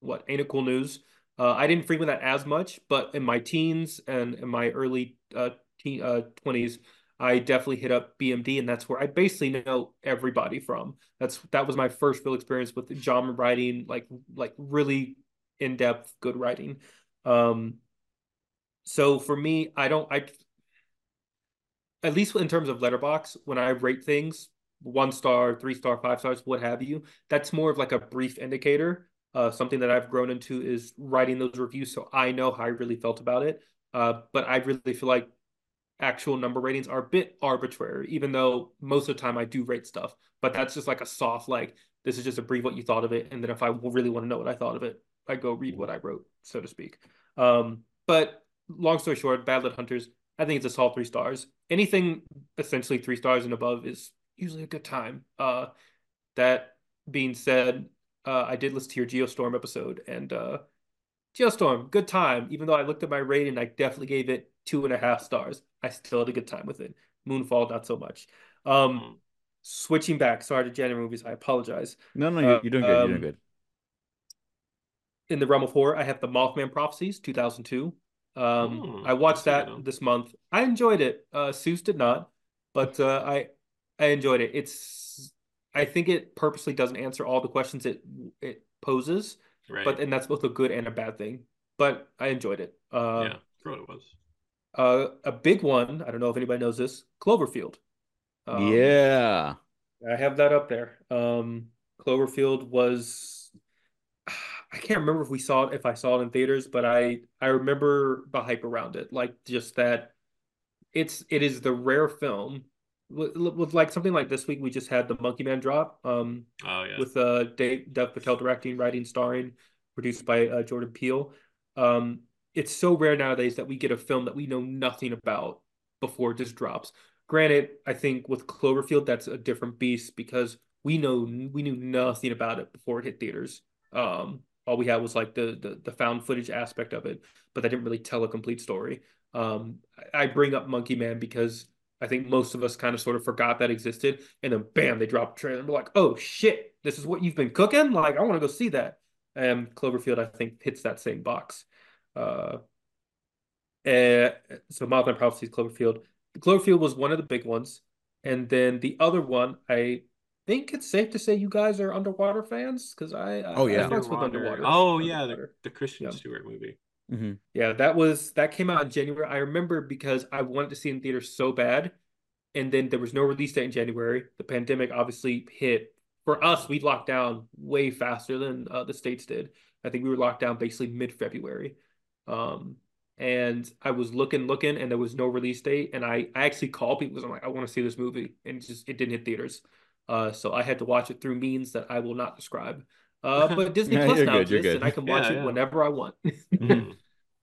what Ain't It Cool News. Uh, I didn't frequent that as much, but in my teens and in my early uh, uh 20s, I definitely hit up BMD, and that's where I basically know everybody from. That's that was my first real experience with genre writing, like like really in depth, good writing. Um, so for me, I don't I at least in terms of Letterboxd when I rate things, one star, three star, five stars, what have you, that's more of like a brief indicator. Uh, something that I've grown into is writing those reviews so I know how I really felt about it. Uh, but I really feel like actual number ratings are a bit arbitrary, even though most of the time I do rate stuff. But that's just like a soft, like, this is just a brief what you thought of it. And then if I really want to know what I thought of it, I go read what I wrote, so to speak. Um, but long story short, Badlands Hunters, I think it's a solid three stars. Anything essentially three stars and above is usually a good time. Uh, that being said, uh, I did listen to your Geostorm episode, and uh, Geostorm, good time. Even though I looked at my rating, I definitely gave it two and a half stars. I still had a good time with it. Moonfall, not so much. Um, switching back, sorry to January movies, I apologize. No, no, you're, you're doing good. You're doing Um, good. In the realm of horror, I have the Mothman Prophecies, 2002. Um, Hmm, I watched that's a good that this month. I enjoyed it. Uh, Seuss did not, but uh, I I enjoyed it. It's I think it purposely doesn't answer all the questions it it poses, Right. but and that's both a good and a bad thing. But I enjoyed it. Uh, yeah, for what it was. uh, a big one. I don't know if anybody knows this. Cloverfield. Um, yeah. I have that up there. Um, Cloverfield was I can't remember if we saw it if I saw it in theaters, but I I remember the hype around it. Like just that it's it is the rare film with, with like something like this week we just had the Monkey Man drop um Oh yeah. with uh Dave Dev Patel directing, writing, starring, produced by uh, Jordan Peele. Um it's so rare nowadays that we get a film that we know nothing about before it just drops. Granted, I think with Cloverfield that's a different beast because we know we knew nothing about it before it hit theaters. Um all we had was like the the, the found footage aspect of it, but that didn't really tell a complete story. Um I bring up Monkey Man because I think most of us kind of sort of forgot that existed, and then bam, they dropped a trailer, and we're like, "Oh shit, this is what you've been cooking!" Like, I want to go see that. And Cloverfield, I think, hits that same box. Uh, eh, so Mothman Prophecies, Cloverfield. Cloverfield was one of the big ones, and then the other one, I think it's safe to say you guys are underwater fans because I, I Oh, yeah. I fucks with underwater. Oh yeah, the, the Kristen Yeah. Stewart movie. hmm Yeah, that was that came out in January. I remember because I wanted to see it in theaters so bad, and then there was no release date in January. The pandemic obviously hit. For us, we locked down way faster than uh, the states did. I think we were locked down basically mid-February. Um, and I was looking, looking, and there was no release date. And I, I actually called people because I'm like, I want to see this movie, and just it didn't hit theaters. Uh, so I had to watch it through means that I will not describe. Uh, [LAUGHS] but Disney Yeah, Plus you're now good, you're exists, good. and I can [LAUGHS] watch Yeah, it yeah. whenever I want. [LAUGHS] Hmm,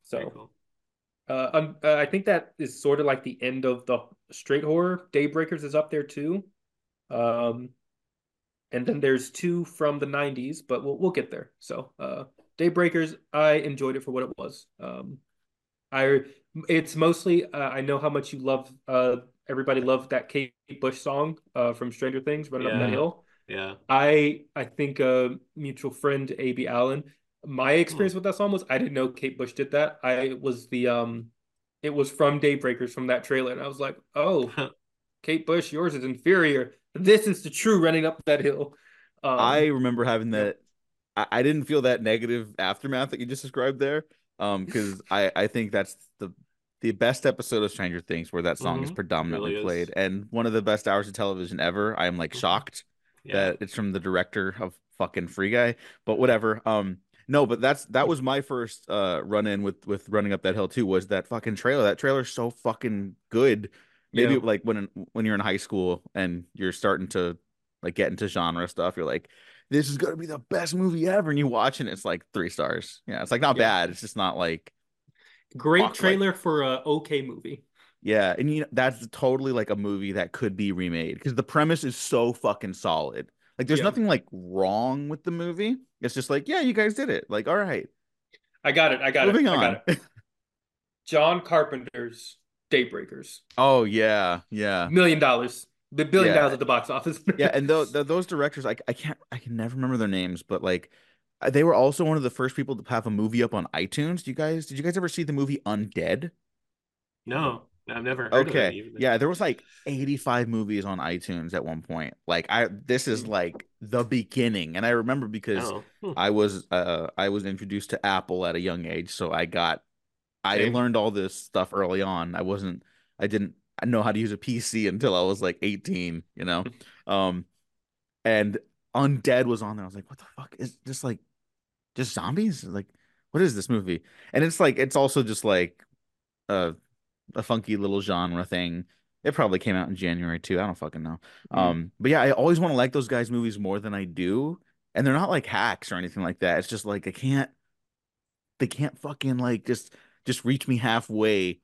So. cool. Uh, um, uh, I think that is sort of like the end of the straight horror. Daybreakers is up there too. Um, and then there's two from the 90s, but we'll we'll get there. So, uh, Daybreakers, I enjoyed it for what it was. Um, I it's mostly uh, I know how much you love uh everybody loved that Kate Bush song uh from Stranger Things, Running Up That Hill. Yeah. I I think a mutual friend, A.B. Allen, my experience with that song was I didn't know Kate Bush did that. I was the um it was from Daybreakers from that trailer, and I was like, oh, [LAUGHS] Kate Bush, yours is inferior. This is the true running up that hill. Um, I remember having that. I, I didn't feel that negative aftermath that you just described there. Um, because I I think that's the the best episode of Stranger Things where that song is Mhm, predominantly really is. played, and one of the best hours of television ever. I am like Mhm. shocked Yeah. that it's from the director of fucking Free Guy, but whatever. Um, no, but that's that was my first uh run in with with running up that hill too. Was that fucking trailer? That trailer's so fucking good. Maybe Yeah. like when when you're in high school and you're starting to like get into genre stuff, you're like, this is gonna be the best movie ever, and you watch it, and it's like three stars. Yeah, it's like not Yeah. bad. It's just not like great fuck, like- trailer for a okay movie. yeah, and you know that's totally like a movie that could be remade because the premise is so fucking solid. Like, there's Yeah. nothing like wrong with the movie. It's just like, yeah, you guys did it. Like, all right, I got it. I got moving it. I on. got it. John Carpenter's Daybreakers, oh yeah, yeah, million dollars, the billion Yeah. dollars at the box office. yeah. And tho- [LAUGHS] th- those directors, I I can't, I can never remember their names, but like They were also one of the first people to have a movie up on iTunes. Do you guys did you guys ever see the movie Undead? No, I've never heard of it Okay. even. Yeah, there was like 85 movies on iTunes at one point. Like I this is like the beginning. And I remember because Oh, hmm. I was uh I was introduced to Apple at a young age, so I got I Same. learned all this stuff early on. I wasn't I didn't know how to use a PC until I was like 18, you know. Um and Undead was on there. I was like, what the fuck is this like just zombies? Like what is this movie? And it's like it's also just like a a funky little genre thing. It probably came out in January too. I don't fucking know. Mhm. Um, but yeah, I always want to like those guys' movies more than I do, and they're not like hacks or anything like that. It's just like I can't, they can't fucking like just just reach me halfway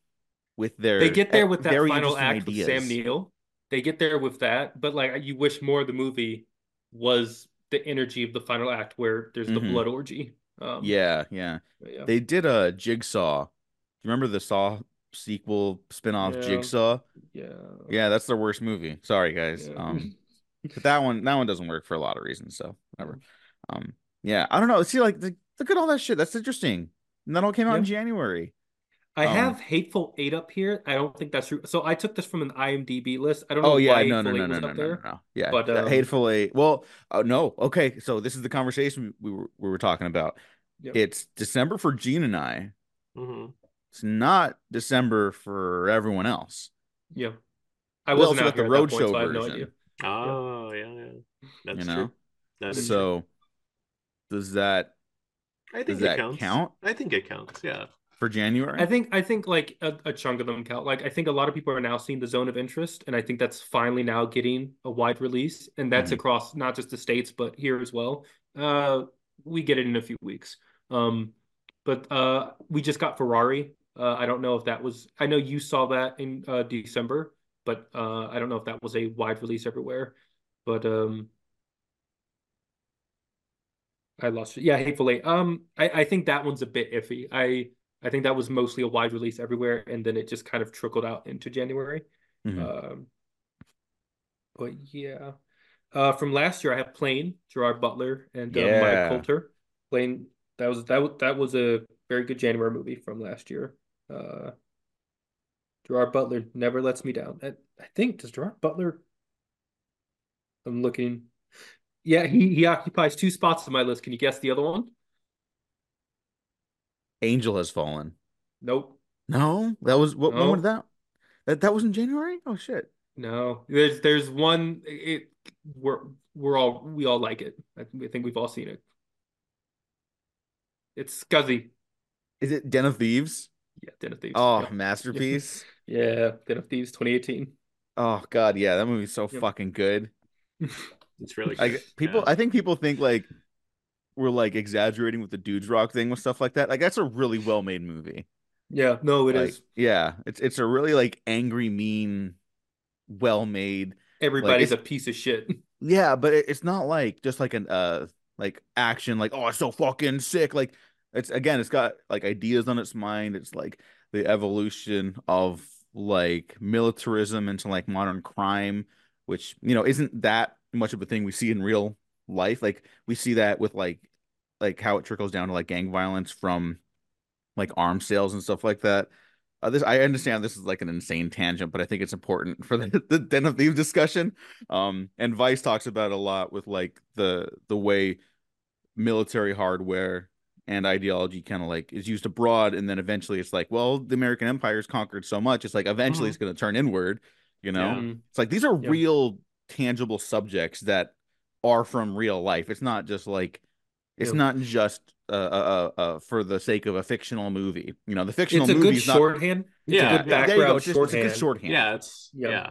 with their. They get there with that final act with Sam ideas. Neill. They get there with that, but like you wish more of the movie was the energy of the final act where there's the Mhm. blood orgy. Um, Yeah, yeah. yeah. They did a Jigsaw. Do you remember the Saw sequel spin-off Yeah. Jigsaw? yeah. Yeah, that's the worst movie. Sorry, guys. Yeah. Um, [LAUGHS] but that one that one doesn't work for a lot of reasons. So whatever. Um, yeah, I don't know. See, like, the, look at all that shit. That's interesting. And that all came out in January. I Um, have Hateful Eight up here. I don't think that's true. So I took this from an IMDb list. I don't know Oh yeah, why no, no, Hateful no, Eight no, no, up no, no, there. no. Yeah, But, that um, Hateful Eight. Well, uh, no. Okay, so this is the conversation we were we were talking about. Yep. It's December for Gene and I. Mhm. It's not December for everyone else. Yeah. I wasn't also out got the here at that Roadshow so I have no version. idea. Oh, yeah, yeah. That's You know? true. That's true. So does that I think does it that counts. count I think it counts. Yeah. For January? I think I think like a, a chunk of them count. Like I think a lot of people are now seeing the zone of interest, and I think that's finally now getting a wide release, and that's Mhm. across not just the states but here as well. Uh, we get it in a few weeks. Um, but uh, we just got Ferrari. Uh, I don't know if that was. I know you saw that in uh, December, but uh, I don't know if that was a wide release everywhere. But um, I lost it. Yeah, Hateful Eight. Um, I, I think that one's a bit iffy. I I think that was mostly a wide release everywhere, and then it just kind of trickled out into January. Mhm. Um, but yeah, uh, from last year I have Plane, Gerard Butler, and uh, Yeah. Mike Colter. Plane that was that was, that was a very good January movie from last year. Uh, Gerard Butler never lets me down. I, I think does Gerard Butler. I'm looking. Yeah, he he occupies two spots on my list. Can you guess the other one? Angel has fallen. Nope. No, that was what when was that? That that was in January? Oh shit. No, there's there's one. It we're we're all we all like it. I, I think we've all seen it. It's Scuzzy. Is it Den of Thieves? Yeah, Den of Thieves. Oh, Yeah, masterpiece. [LAUGHS] yeah, Den of Thieves, 2018. Oh god, yeah, that movie's so Yep. fucking good. [LAUGHS] It's really Like good. people Yeah. I think people think like we're like exaggerating with the dudes rock thing with stuff like that. Like that's a really well-made movie. Yeah, no, it is. Like, yeah, it's it's a really like angry, mean, well-made. Everybody's it's- a piece of shit. [LAUGHS] Yeah, but it, it's not like just like an uh like action like oh it's so fucking sick. Like it's again it's got like ideas on its mind. It's like the evolution of like militarism into like modern crime, which you know isn't that much of a thing we see in real life. Like we see that with like like how it trickles down to like gang violence from like arms sales and stuff like that. Uh, this I understand this is like an insane tangent, but I think it's important for the, [LAUGHS] the Den of Thieves discussion. Um, and Vice talks about a lot with like the the way military hardware and ideology kind of like is used abroad, and then eventually it's like, well, the American Empire is conquered so much, it's like eventually Mhm. it's going to turn inward. You know, Yeah. It's like these are Yeah. real tangible subjects that are from real life. It's not just like it's Yeah. not just uh, uh, uh, uh, for the sake of a fictional movie. You know, the fictional It's a good movie's not shorthand. It's Yeah, a good yeah, there you go. background It's, just, it's a shorthand. good shorthand. Yeah, it's Yeah. yeah.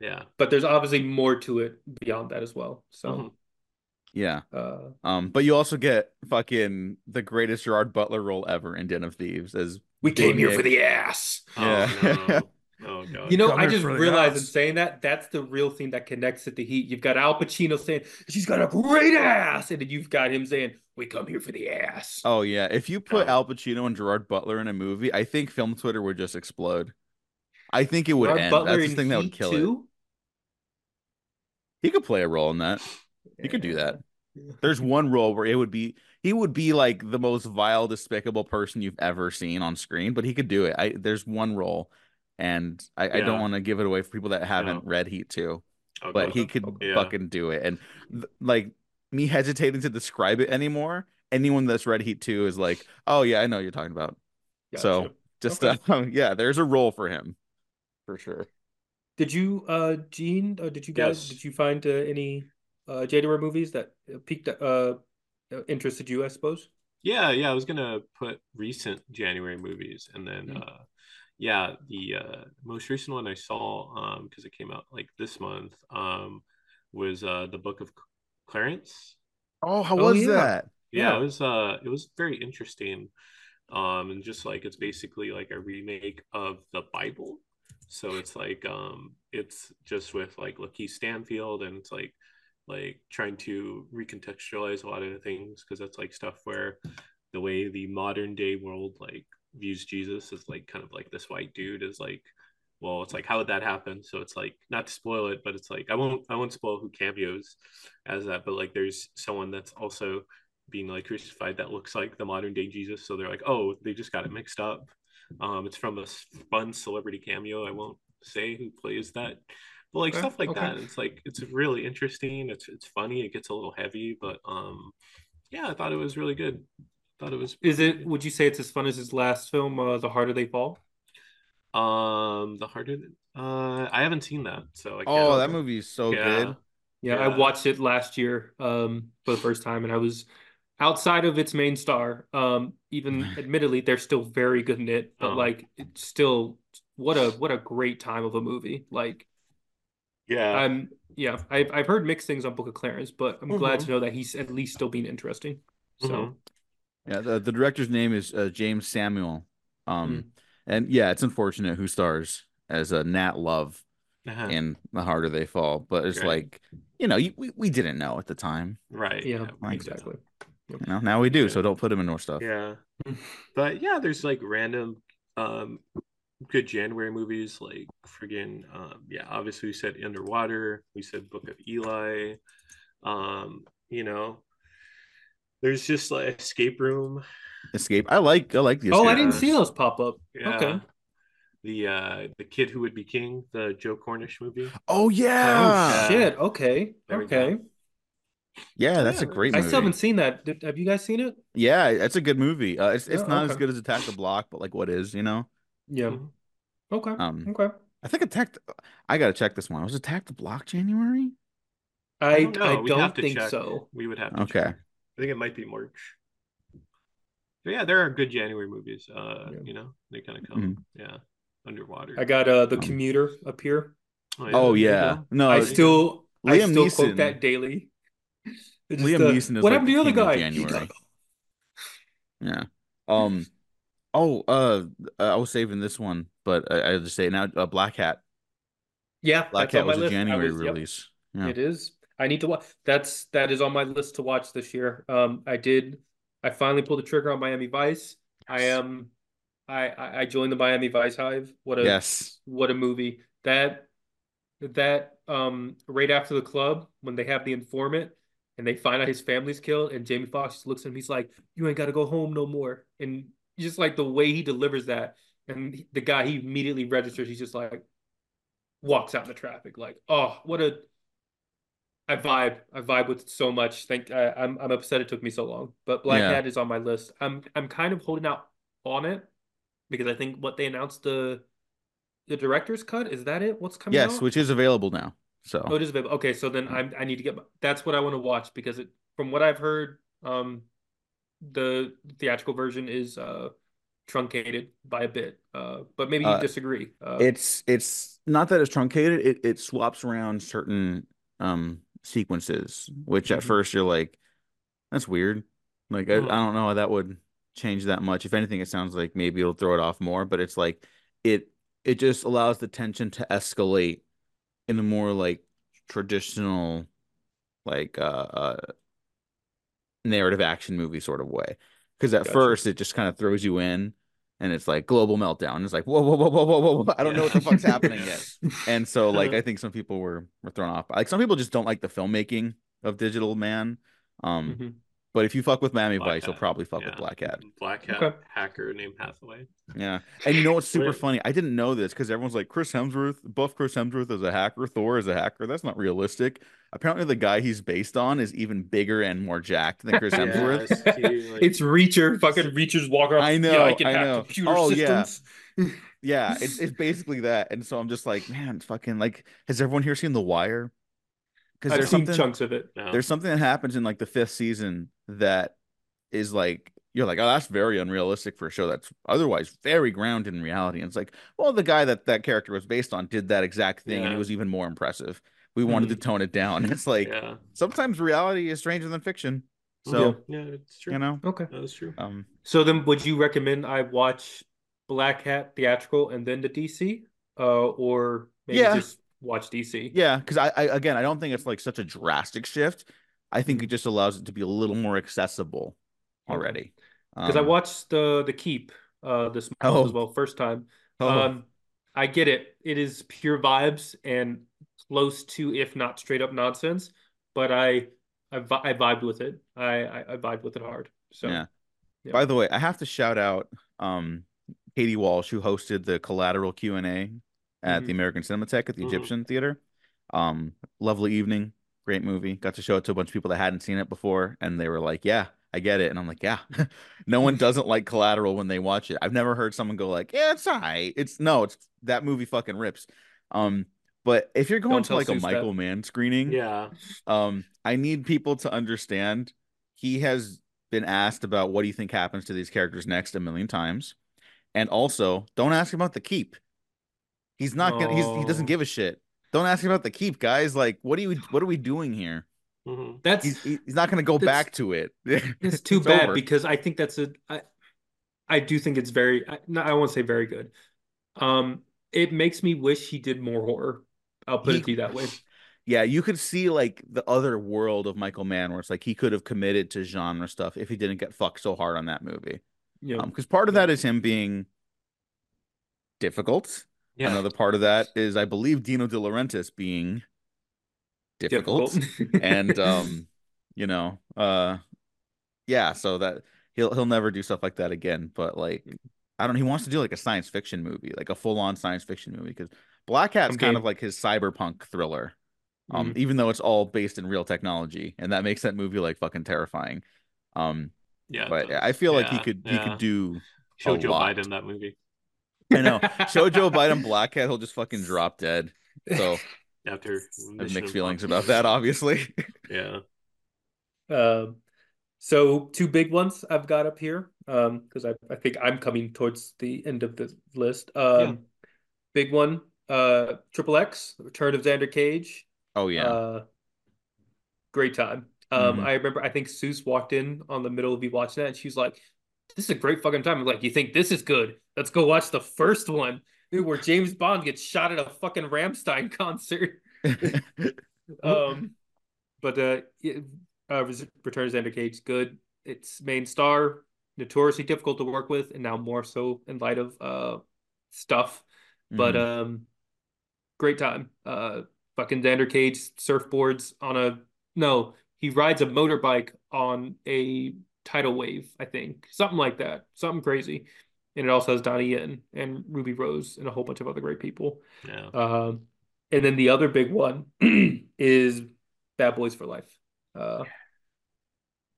Yeah. But there's obviously more to it beyond that as well. So, Mhm. Yeah. uh, Um, but you also get fucking the greatest Gerard Butler role ever in Den of Thieves as we came here for the ass. Yeah. Oh no. [LAUGHS] Oh god. You know, Come I just for the realized in ass. saying that that's the real thing that connects it to Heat. You've got Al Pacino saying she's got a great ass, and then you've got him saying we come here for the ass. Oh yeah, if you put Oh. Al Pacino and Gerard Butler in a movie, I think film Twitter would just explode. I think it would Gerard end. Butler That's the in thing that would Heat kill it. He could play a role in that. He could do that. Yeah. [LAUGHS] There's one role where it would be he would be like the most vile, despicable person you've ever seen on screen, but he could do it. I there's one role, and I, I don't want to give it away for people that haven't No. read Heat 2, I'll but go. he could Yeah. fucking do it. And th- like me hesitating to describe it anymore, anyone that's read Heat 2 is like, oh yeah, I know what you're talking about. So just Okay. uh, [LAUGHS] yeah, there's a role for him for sure. Did you, uh, Gene, uh, did you guys, Yes. did you find uh, any uh, January movies that uh, piqued uh, uh, interested you, I suppose? Yeah, yeah, I was gonna put recent January movies, and then Mm. uh, yeah, the uh, most recent one I saw, um, because it came out like this month, um, was uh, the Book of Clarence. Oh, how Oh, was yeah. that? Yeah, Yeah. it was uh, it was very interesting, um, and just like it's basically like a remake of the Bible. So it's like um, it's just with like LaKeith Stanfield, and it's like like trying to recontextualize a lot of the things because that's like stuff where the way the modern day world like views Jesus as like kind of like this white dude is like well it's like how would that happen? So it's like not to spoil it but it's like I won't I won't spoil who cameos as that but like there's someone that's also being like crucified that looks like the modern day Jesus. So they're like oh they just got it mixed up. Um it's from a fun celebrity cameo. I won't say who plays that but like Okay, stuff like okay. that. It's like it's really interesting. It's it's funny. It gets a little heavy but um yeah I thought it was really good thought it was Is it, would you say it's as fun as his last film, uh, The Harder They Fall? um the harder uh I haven't seen that so I can't Oh, that movie is so yeah good. Yeah, I watched it last year um, for the first time, and I was outside of its main star. Um, even [LAUGHS] admittedly, they're still very good in it, but Oh. like it's still what a what a great time of a movie. Like yeah I'm yeah, I've I've heard mixed things on Book of Clarence, but I'm glad Mhm. to know that he's at least still being interesting. So Mhm. Yeah, the, the director's name is uh, Jeymes Samuel. Um, Mm. and yeah, it's unfortunate who stars as a Nat Love Uh-huh. in The Harder They Fall, but it's Right. like, you know, you, we, we didn't know at the time. right yeah, we exactly. You know, now we do, Yeah. so don't put him in more stuff. Yeah. But yeah, there's like random um good January movies like friggin' um yeah, obviously we said Underwater, we said Book of Eli. Um, you know, there's just like Escape Room. Escape. I like I like the Oh, I didn't Rooms. see those pop up. Yeah. Okay. The uh the Kid Who Would Be King, the Joe Cornish movie. Oh yeah. Oh shit. Okay. There Okay. Yeah, that's a Yeah, great I still haven't seen that. Did, have you guys seen it? Yeah, it's a good movie. Uh, it's it's Yeah, not as good as Attack the Block, but like what is, you know? Yeah. Mhm. Okay. Um, Okay. I think Attack. I gotta check this one. Was Attack the Block January? I I don't, We'd have to think check. so. We would have to Okay. check. I think it might be March. But yeah, there are good January movies. Uh, Yeah. you know, they kind of come. Yeah. Underwater. I got uh the Um, commuter up here. Oh there you yeah. No, I you still I Liam still Neeson- quote that daily. It's just Liam the, Neeson is what like happened to the other king of guy? January. Yeah. Um. Oh. Uh. I was saving this one, but I, I just say now. Uh, Black Hat. Yeah, Black that's Hat was a list. January was- yep, release. Yeah. It is. I need to watch. That's that is on my list to watch this year. Um, I did. I finally pulled the trigger on Miami Vice. I am. I I I joined the Miami Vice hive. What a Yes. what a movie that that um right after the club when they have the informant and they find out his family's killed and Jamie Foxx just looks at him he's like you ain't got to go home no more and just like the way he delivers that and the guy he immediately registers he's just like walks out in the traffic like oh what a I vibe I vibe with it so much thank I, I'm I'm upset it took me so long but Black Yeah. Hat is on my list I'm I'm kind of holding out on it because I think what they announced the the director's cut is that it? What's coming Yes, out? which is available now. So Oh, it is available. Okay, so then I'm I need to get that's what I want to watch because it from what I've heard, um, the theatrical version is uh truncated by a bit. Uh, but maybe you Uh, disagree. Uh, it's it's not that it's truncated. It it swaps around certain um sequences, which at Mhm. first you're like, that's weird. Like I, Hmm. I don't know how that would change that much. If anything, it sounds like maybe it'll throw it off more. But it's like it it just allows the tension to escalate in a more like traditional, like uh, uh narrative action movie sort of way. Because at Gotcha. first it just kind of throws you in, and it's like global meltdown. It's like whoa whoa whoa whoa whoa whoa. whoa. I don't know what the fuck's happening yet. [LAUGHS] And so like I think some people were were thrown off. Like some people just don't like the filmmaking of Digital Mann. Um Mhm. But if you fuck with Miami Black Vice, you'll probably fuck yeah. with Black Hat. Black Hat Okay. hacker named Hathaway. Yeah. And you know what's super funny? I didn't know this because everyone's like, Chris Hemsworth, buff Chris Hemsworth as a hacker, Thor as a hacker. That's not realistic. Apparently, the guy he's based on is even bigger and more jacked than Chris [LAUGHS] Hemsworth. Yes, dude, like- [LAUGHS] it's Reacher. Fucking Reacher's walking around. I Yeah, know, I can I hack know. computer Oh, yeah. systems. Yeah, [LAUGHS] it's, it's basically that. And so I'm just like, man, fucking like, has everyone here seen The Wire? Because there's seen something chunks of it. no. there's something that happens in like the fifth season that is like you're like, oh, that's very unrealistic for a show that's otherwise very grounded in reality. And it's like, well, the guy that that character was based on did that exact thing, and it was even more impressive. We wanted to tone it down. [LAUGHS] It's like yeah. sometimes reality is stranger than fiction. So yeah, it's true. you know, Okay. that is true. um, So then, would you recommend I watch Black Hat theatrical and then the DC, uh, or maybe Yeah. just watch DC? yeah, because I, I again, I don't think it's like such a drastic shift. I think it just allows it to be a little more accessible already. Because I Um, watched the the Keep uh this month Oh. as well, first time. oh, Um, I get it. It is pure vibes and close to, if not straight up nonsense. But I I, vi- I vibed with it. I, I I vibed with it hard. So Yeah. yeah. By the way, I have to shout out um Katie Walsh who hosted the Collateral Q at the Mhm. American Cinematheque at the Mhm. Egyptian Theater. Um, lovely evening, great movie. Got to show it to a bunch of people that hadn't seen it before, and they were like, "Yeah, I get it." And I'm like, "Yeah." [LAUGHS] no one doesn't like Collateral when they watch it. I've never heard someone go like, "Yeah, it's alright." It's no, it's that movie fucking rips. Um, but if you're going Don't to like a Seuss that. Michael Mann screening, Yeah. um, I need people to understand he has been asked about what do you think happens to these characters next a million times. And also, don't ask about the keep. He's not gonna he's, he doesn't give a shit. Don't ask him about the keep, guys. Like, what are you what are we doing here? hmm that's He's he's not gonna go back to it. [LAUGHS] It's too It's bad over. because I think that's a I I do think it's very I, no, I won't say very good. Um, it makes me wish he did more horror. I'll put He- it to you that way. [SIGHS] Yeah, you could see like the other world of Michael Mann where it's like he could have committed to genre stuff if he didn't get fucked so hard on that movie. You know, Um, because part of that is him being difficult. Yeah. Another part of that is, I believe, Dino De Laurentiis being difficult, and [LAUGHS] um, you know, uh, yeah. So that he'll he'll never do stuff like that again. But like, I don't. He wants to do like a science fiction movie, like a full on science fiction movie, because Black Hat's I'm kind of like his cyberpunk thriller. Um, Mhm. even though it's all based in real technology, and that makes that movie like fucking terrifying. Um, yeah. but. I feel like he Yeah, could he could do. show Joe lot. Biden that movie [LAUGHS] I know. Show Joe Biden Black Hat, he'll just fucking drop dead. So [LAUGHS] after I have mixed feelings about that, obviously. [LAUGHS] Yeah. Um, so two big ones I've got up here. Um, because I, I think I'm coming towards the end of the list. Um, Yeah. big one, uh, Triple X, Return of Xander Cage. Oh yeah. Uh, great time. Um, Mhm. I remember I think Seuss walked in on the middle of me watching that, and she's like, "This is a great fucking time." I'm like, "You think this is good? Let's go watch the first one, dude, where James Bond gets shot at a fucking Rammstein [LAUGHS] concert." [LAUGHS] Um, but uh, it- uh, Res- Return of Xander Cage, good. Its main star, notoriously difficult to work with, and now more so in light of uh stuff. But Mhm. um, great time. Uh, fucking Xander Cage surfboards on a no, he rides a motorbike on a tidal wave, I think, something like that, something crazy. And it also has Donnie Yen and Ruby Rose and a whole bunch of other great people. Yeah. Um, and then the other big one [CLEARS THROAT] is Bad Boys for Life. Uh,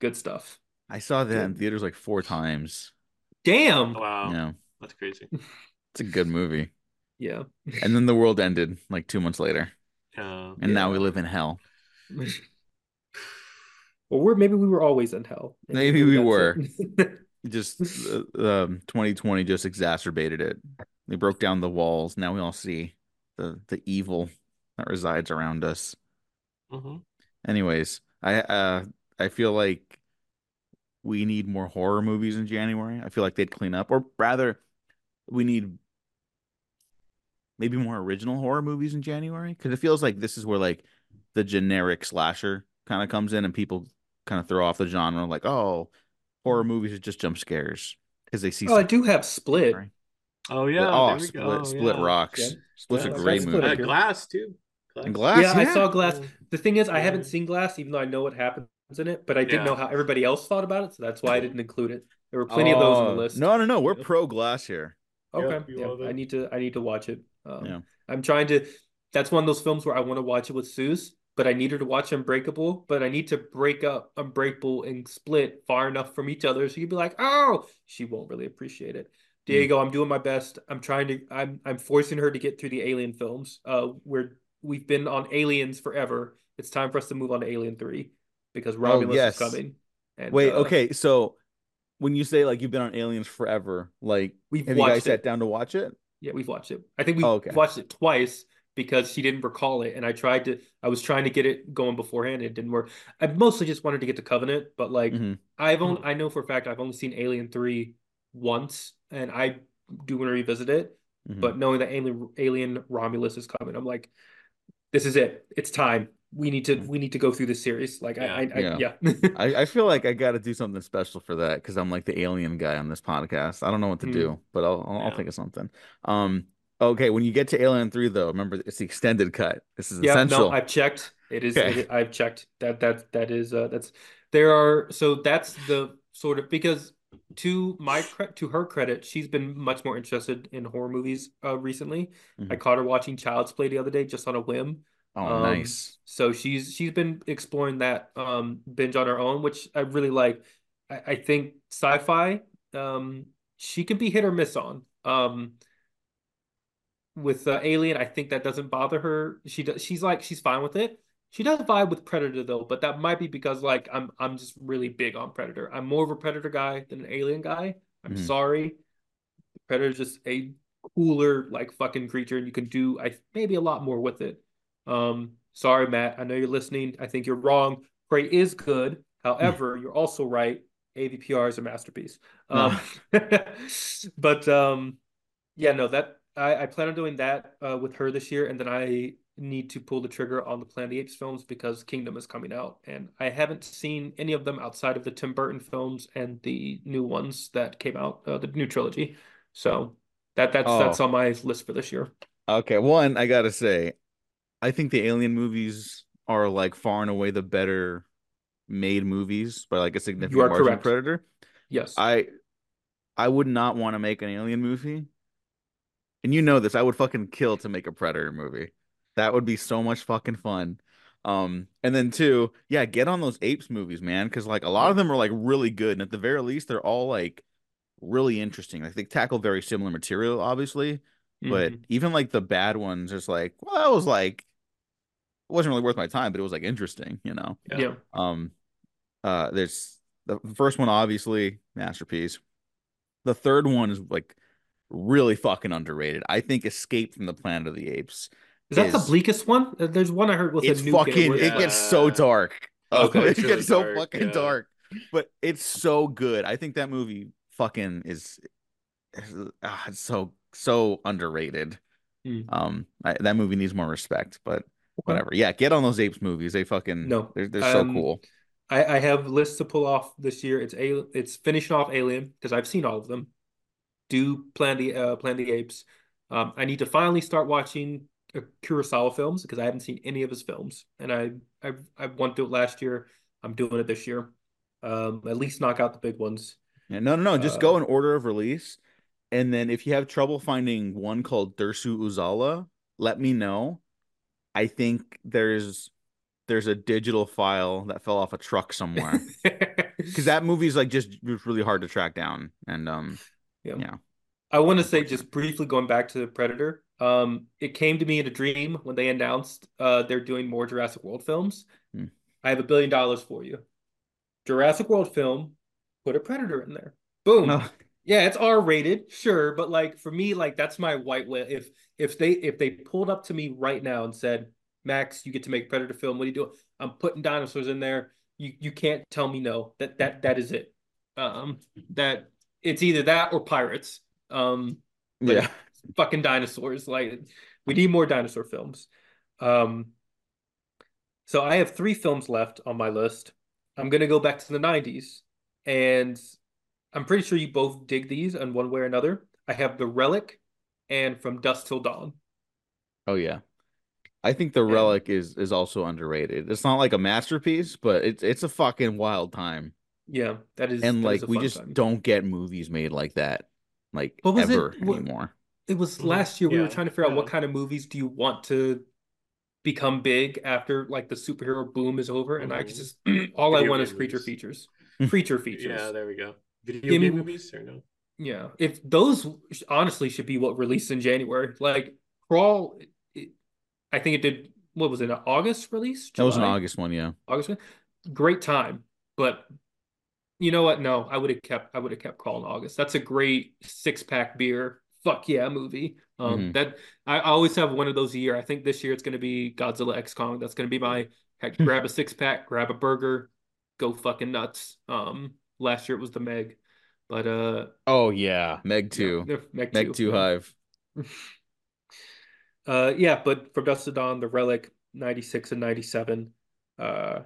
good stuff. I saw that in theaters like four times. Damn. Wow. Yeah. That's crazy. [LAUGHS] It's a good movie. Yeah. And then the world ended like two months later. Yeah. And now we live in hell. [LAUGHS] Well, we're maybe we were always in hell. And Maybe we were. [LAUGHS] Just uh, um 2020 just exacerbated it. They broke down the walls. Now we all see the the evil that resides around us. hmm Anyways, I uh I feel like we need more horror movies in January. I feel like they'd clean up, or rather, we need maybe more original horror movies in January because it feels like this is where like the generic slasher kind of comes in and people kind of throw off the genre like, oh, horror movies are just jump scares because they see. oh, I do have Split. right? Oh yeah. oh, there we Split, go. Split yeah. rocks. Yeah. Split's Yeah, a I great got movie. Split Uh, up here. Glass too. And Glass, Yeah, I saw Glass. The thing is, I haven't seen Glass, even though I know what happens in it, but I didn't know how everybody else thought about it, so that's why I didn't include it. There were plenty of those on Oh, the list. No, no, no. We're Yeah. pro glass here. Okay, Yep, yeah, I need to I need to watch it. Um, Yeah. I'm trying to. That's one of those films where I want to watch it with Suze, but I need her to watch Unbreakable. But I need to break up Unbreakable and Split far enough from each other so you'd be like, oh, she won't really appreciate it. Diego, I'm doing my best. I'm trying to. I'm I'm forcing her to get through the Alien films. Uh, where we've been on Aliens forever. It's time for us to move on to Alien Three because Romulus yes. is coming. And, Wait, uh, okay. So when you say like you've been on Aliens forever, like We've have you guys watched sat it. down to watch it? Yeah, we've watched it. I think we Oh, okay. watched it twice because she didn't recall it, and I tried to. I was trying to get it going beforehand. It didn't work. I mostly just wanted to get to Covenant, but like Mhm. I've only I know for a fact I've only seen Alien Three once, and I do want to revisit it. Mhm. But knowing that Alien Alien Romulus is coming, I'm like, this is it. It's time. We need to we need to go through this series. Like I, I, I Yeah. yeah. [LAUGHS] I, I feel like I got to do something special for that because I'm like the alien guy on this podcast. I don't know what to Hmm. do, but I'll I'll, I'll think of something. Um, okay, when you get to Alien Three, though, remember it's the extended cut. This is Yeah, essential. no, I've checked. It is. Okay. it- I've checked that. That that is. Uh, that's there are. So that's the sort of because to my to her credit, she's been much more interested in horror movies uh, recently. I Mhm. caught her watching Child's Play the other day just on a whim. Oh, Um, nice. So she's she's been exploring that um binge on her own, which I really like. I, I think sci-fi um she can be hit or miss on. Um with uh, Alien, I think that doesn't bother her. She does she's like she's fine with it. She does vibe with Predator though, but that might be because like I'm I'm just really big on Predator. I'm more of a Predator guy than an Alien guy. I'm Mhm. sorry. Predator's just a cooler like fucking creature, and you can do I maybe a lot more with it. Um, sorry, Matt. I know you're listening. I think you're wrong. Prey is good. However, [LAUGHS] you're also right. AVPR is a masterpiece. Um, [LAUGHS] but um, yeah, no, that I, I plan on doing that uh, with her this year, and then I need to pull the trigger on the Planet of the Apes films because Kingdom is coming out, and I haven't seen any of them outside of the Tim Burton films and the new ones that came out, uh, the new trilogy. So that that's Oh. that's on my list for this year. Okay, one, I gotta say, I think the Alien movies are like far and away the better made movies by like a significant you are margin correct. Predator. Yes. I I would not want to make an Alien movie. And you know this, I would fucking kill to make a Predator movie. That would be so much fucking fun. Um, and then two, yeah, get on those apes movies, man, because like a lot of them are like really good, and at the very least, they're all like really interesting. Like they tackle very similar material, obviously, but Mhm. even like the bad ones, it's like, well, that was like, it wasn't really worth my time, but it was like interesting, you know. Yeah. yeah. Um, uh, there's the first one, obviously, masterpiece. The third one is like really fucking underrated. I think Escape from the Planet of the Apes. Is that the bleakest one? Uh, There's one I heard with It's a nuke in fucking. where It gets so dark. Okay, [LAUGHS] it really gets so dark, fucking yeah. dark, but it's so good. I think that movie fucking is. is- ah, it's so so underrated. Hmm. Um, I, that movie needs more respect, but whatever. Yeah, get on those apes movies. They fucking No. they're they're so Um, cool. I, I have lists to pull off this year. It's a it's finishing off Alien because I've seen all of them. Do Plan the uh, Plan the Apes. Um, I need to finally start watching uh, Kurosawa films because I haven't seen any of his films, and I I I wanted to it last year. I'm doing it this year. Um, at least knock out the big ones. Yeah, no, no, no. Just Uh, go in order of release, and then if you have trouble finding one called Dersu Uzala, let me know. I think there's there's a digital file that fell off a truck somewhere [LAUGHS] because that movie's like just just really hard to track down. And um, Yeah. yeah. I want to say just briefly going back to the Predator. Um, it came to me in a dream when they announced uh they're doing more Jurassic World films. Hmm. I have a billion dollars for you. Jurassic World film, put a Predator in there. Boom. No. Yeah, it's R rated, sure, but like for me, like that's my white whale. If if they if they pulled up to me right now and said, Max, you get to make Predator film, what are you doing? I'm putting dinosaurs in there. You you can't tell me no. That that that is it. Um that it's either that or pirates. Um Yeah. [LAUGHS] fucking dinosaurs. Like we need more dinosaur films. Um so I have three films left on my list. I'm gonna go back to the 90s, and I'm pretty sure you both dig these in one way or another. I have The Relic and From Dusk Till Dawn. Oh yeah. I think the Yeah. Relic is is also underrated. It's not like a masterpiece, but it's it's a fucking wild time. Yeah, that is. And that is like a we just time. don't get movies made like that, like What was it? ever What- anymore. It was Mhm. last year we were trying to figure out what kind of movies do you want to become big after like the superhero boom is over, and I Mhm. just [CLEARS THROAT] all I want is creature movies. features, [LAUGHS] creature features. Yeah, there we go. Video Give me- game movies or no? Yeah, if those honestly should be what released in January. Like Crawl, it, I think it did. What was it? An August release? That was an August one, yeah. August. one, Great time, but you know what? No, I would have kept. I would have kept Crawl in August. That's a great six pack beer. Fuck yeah, movie. Um, Mhm. that I always have one of those a year. I think this year it's going to be Godzilla X Kong. That's going to be my heck, grab a six pack, grab a burger, go fucking nuts. Um, last year it was the Meg, but uh, Oh yeah, Meg two, yeah, Meg Meg two. Hive. [LAUGHS] Uh, yeah, but from Dusk to Dawn, The Relic, 96 and 97. Uh,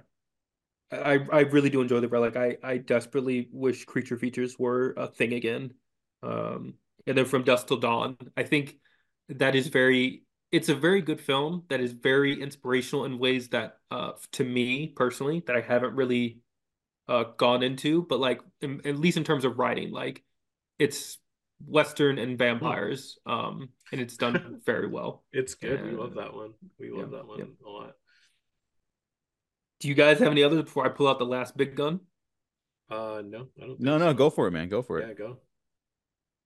I I really do enjoy The Relic. I I desperately wish creature features were a thing again. Um, and then from Dusk Till Dawn, I think that is very. It's a very good film that is very inspirational in ways that, uh, to me personally, that I haven't really, uh, gone into. But like, in, at least in terms of writing, like, it's Western and vampires, um, and it's done very well. It's good. We love that one. We love Yeah, that one yeah. a lot. Do you guys have any others before I pull out the last big gun? Uh, no, I don't. Think No, no, so. go for it, man. Go for Yeah, it. Yeah, go.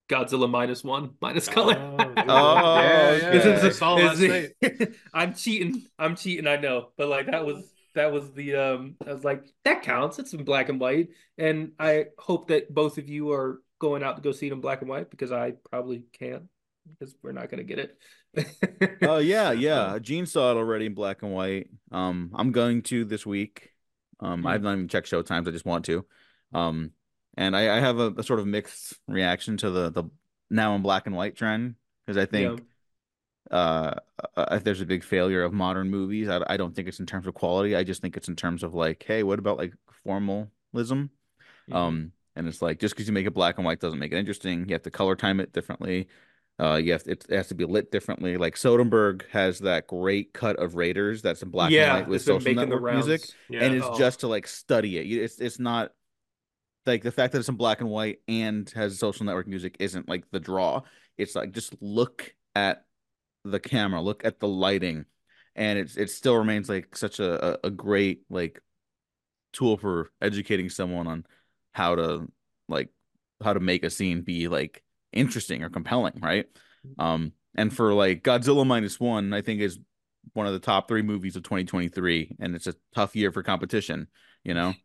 Godzilla minus one, [LAUGHS] minus color. Oh, there. Oh, yeah, yeah. This is- I saw last Is night. it- [LAUGHS] I'm cheating. I'm cheating. I know, but like that was that was the um. I was like, that counts. It's in black and white, and I hope that both of you are going out to go see it in black and white because I probably can't because we're not gonna get it. Oh yeah, [LAUGHS] yeah. Gene saw it already in black and white. Um, I'm going to this week. Um, Hmm. I've not even checked show times. I just want to. Um, and I, I have a, a sort of mixed reaction to the the now in black and white trend because I think uh, uh, if there's a big failure of modern movies, I, I don't think it's in terms of quality. I just think it's in terms of like, hey, what about like formalism? Yeah. Um, and it's like just because you make it black and white doesn't make it interesting. You have to color time it differently. Uh, you have it, it has to be lit differently. Like Soderbergh has that great cut of Raiders that's in black yeah, and white with social network music. Yeah. and it's Oh. just to like study it. It's it's not like the fact that it's in black and white and has social network music isn't like the draw. It's like just look at the camera, look at the lighting, and it's it still remains like such a a, a great like tool for educating someone on how to like how to make a scene be like interesting or compelling, right? Um, and for like Godzilla minus one, I think is one of the top three movies of 2023, and it's a tough year for competition, you know.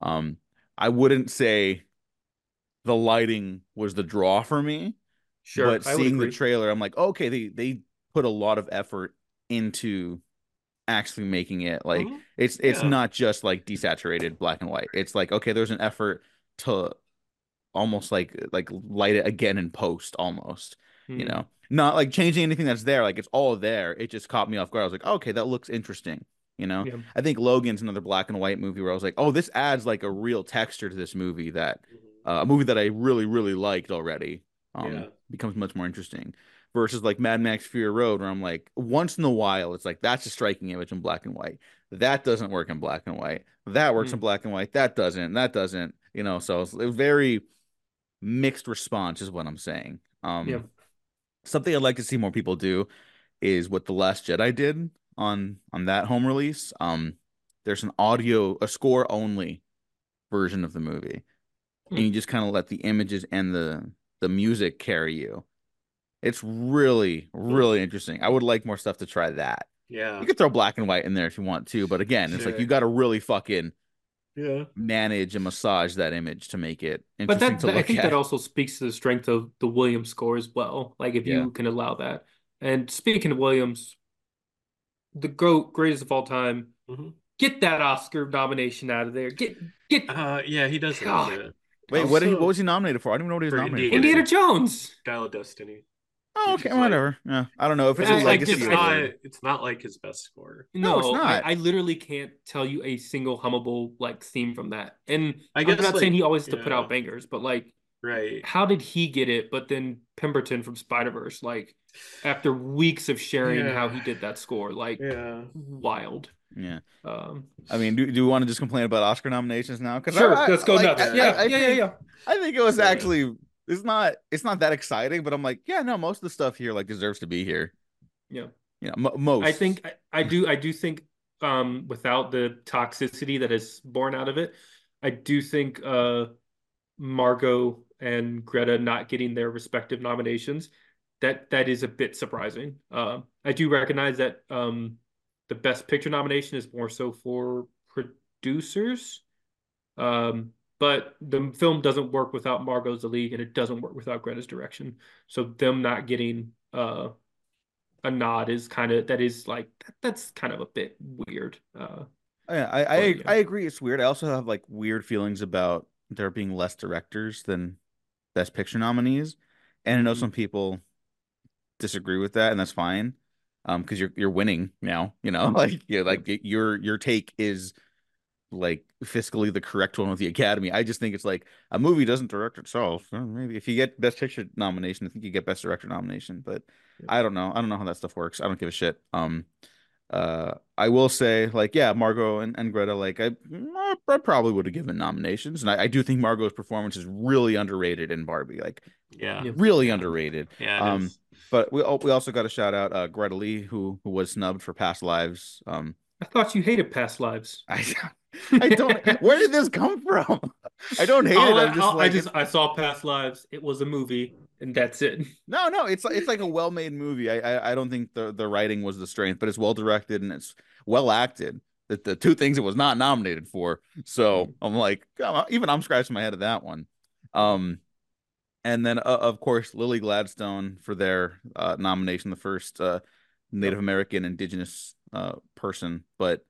Um, I wouldn't say the lighting was the draw for me, Sure, but seeing the trailer, I'm like, okay, they they put a lot of effort into actually making it like Mhm. it's it's Yeah. not just like desaturated black and white. It's like okay, there's an effort to almost like like light it again in post almost, you Hmm. know. Not like changing anything that's there, like it's all there. It just caught me off guard. I was like, okay, that looks interesting, you know. Yeah. I think Logan's another black and white movie where I was like, oh, this adds like a real texture to this movie that uh, a movie that I really really liked already. Um, Yeah. becomes much more interesting versus like Mad Max Fury Road, where I'm like, once in a while, it's like that's a striking image in black and white. That doesn't work in black and white. That works in Mm. black and white. That doesn't. That doesn't. You know, so it's very mixed response, is what I'm saying. Um, Yeah. something I'd like to see more people do is what the Last Jedi did on on that home release. Um, there's an audio, a score only version of the movie, and you just kind of let the images and the the music carry you. It's really, really interesting. I would like more stuff to try that. Yeah. You could throw black and white in there if you want to, but again, it's like you got to really fucking Yeah. manage and massage that image to make it But that, to that- I think at. that also speaks to the strength of the Williams score as well. Like if Yeah. you can allow that. And speaking of Williams, the GOAT, greatest of all time, Mhm. get that Oscar nomination out of there. Get get Uh, yeah, he does God. need it. Wait, what, did he, what was he nominated for? I don't even know what he was For nominated Indiana. for. Indiana Jones. Dial of Destiny. Oh, okay, is like- whatever. Yeah, I don't know if it's I- a I legacy. just- it's or- not. It's not like his best score. No, it's not. I, literally can't tell you a single hummable like theme from that. And I I'm guess, not like, saying he always has to put out bangers, but like right. how did he get it? But then Pemberton from Spider Verse, like after weeks of sharing how he did that score, like Yeah. wild. Yeah. Um, I mean, do, do we want to just complain about Oscar nominations now? Because sure, let's go nuts. I, yeah, I, I yeah, yeah, think, yeah. I think it was Yeah. actually it's not it's not that exciting, but I'm like, yeah, no, most of the stuff here like deserves to be here. Yeah. Know, mo most. I think I, I do I do think um without the toxicity that is born out of it, I do think uh Margot and Greta not getting their respective nominations, that that is a bit surprising. Uh, I do recognize that um the best picture nomination is more so for producers. Um but the film doesn't work without Margot's the lead and it doesn't work without Greta's direction. So them not getting uh a nod is kind of that is like that's kind of a bit weird. Uh, yeah, I I, But, yeah. I agree. It's weird. I also have like weird feelings about there being less directors than best picture nominees, and I know Mhm. some people disagree with that, and that's fine. Um, because you're you're winning now. You know, [LAUGHS] like yeah, like your your take is like fiscally the correct one with the Academy. I just think it's like a movie doesn't direct itself. Maybe if you get Best Picture nomination, I think you get Best Director nomination. But Yeah. I don't know. I don't know how that stuff works. I don't give a shit. Um, uh, I will say like yeah, Margot and, and Greta like I, I probably would have given nominations, and I, I do think Margot's performance is really underrated in Barbie, like Yeah. Yeah. really underrated. Yeah. Um, is. But we we also got to shout out uh, Greta Lee who who was snubbed for Past Lives. Um, I thought you hated past lives. I [LAUGHS] I don't. Where did this come from? [LAUGHS] I don't hate All it. I, just all- I like, just I saw past lives. It was a movie, and that's it. [LAUGHS] no, no. It's like it's like a well-made movie. I, I I don't think the the writing was the strength, but it's well directed and it's well acted. The the two things it was not nominated for. So I'm like, even I'm scratching my head at that one. Um, and then uh, of course Lily Gladstone for their uh, nomination, the first uh, Native American Indigenous uh, person, but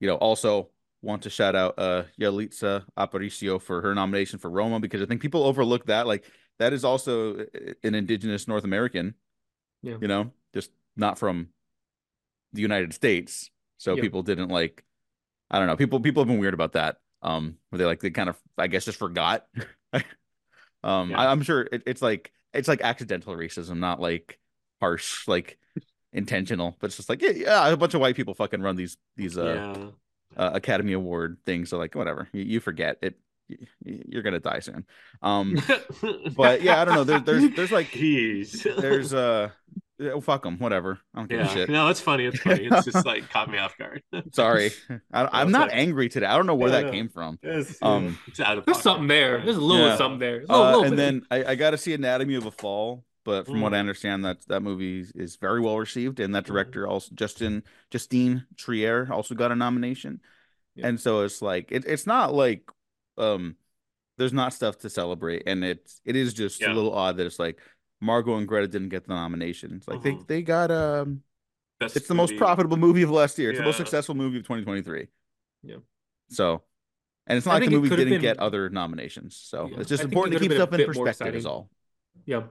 you know also want to shout out uh Yalitza Aparicio for her nomination for Roma because I think people overlook that. Like that is also uh, an indigenous North American. Yeah. You know, just not from the United States. So Yeah. people didn't like I don't know. People people have been weird about that. Um where they like they kind of I guess just forgot. [LAUGHS] um Yeah. I, I'm sure it, it's like it's like accidental racism, not like harsh, like intentional, but it's just like yeah, yeah, a bunch of white people fucking run these these uh yeah. Uh, Academy Award thing. So like whatever, you, you forget it. y- y- You're gonna die soon. Um, [LAUGHS] but yeah, I don't know. There, there's there's like Jeez. there's uh, oh, fuck them. Whatever. I don't give a shit. No, it's funny. It's funny. It's just like caught me off guard. [LAUGHS] Sorry, I, I'm not like- angry today. I don't know where Yeah, that came from. It's, Um, it's out of There's pocket. something there. There's a little Yeah. something there. A little, Uh, little and bit. then I, I got to see Anatomy of a Fall, but from what I Mm. understand, that that movie is very well received, and that Mhm. director also Justin Justine Triet also got a nomination, Yeah. and so it's like it, it's not like um there's not stuff to celebrate, and it's it is just a little odd that it's like Margot and Greta didn't get the nominations, like Mhm. they they got um Best it's the most profitable movie of last year, it's the most successful movie of 2023, Yeah. so. And it's I not like the movie didn't been- get other nominations, so Yeah. it's just I it important to keep stuff in perspective. Is all. yeah.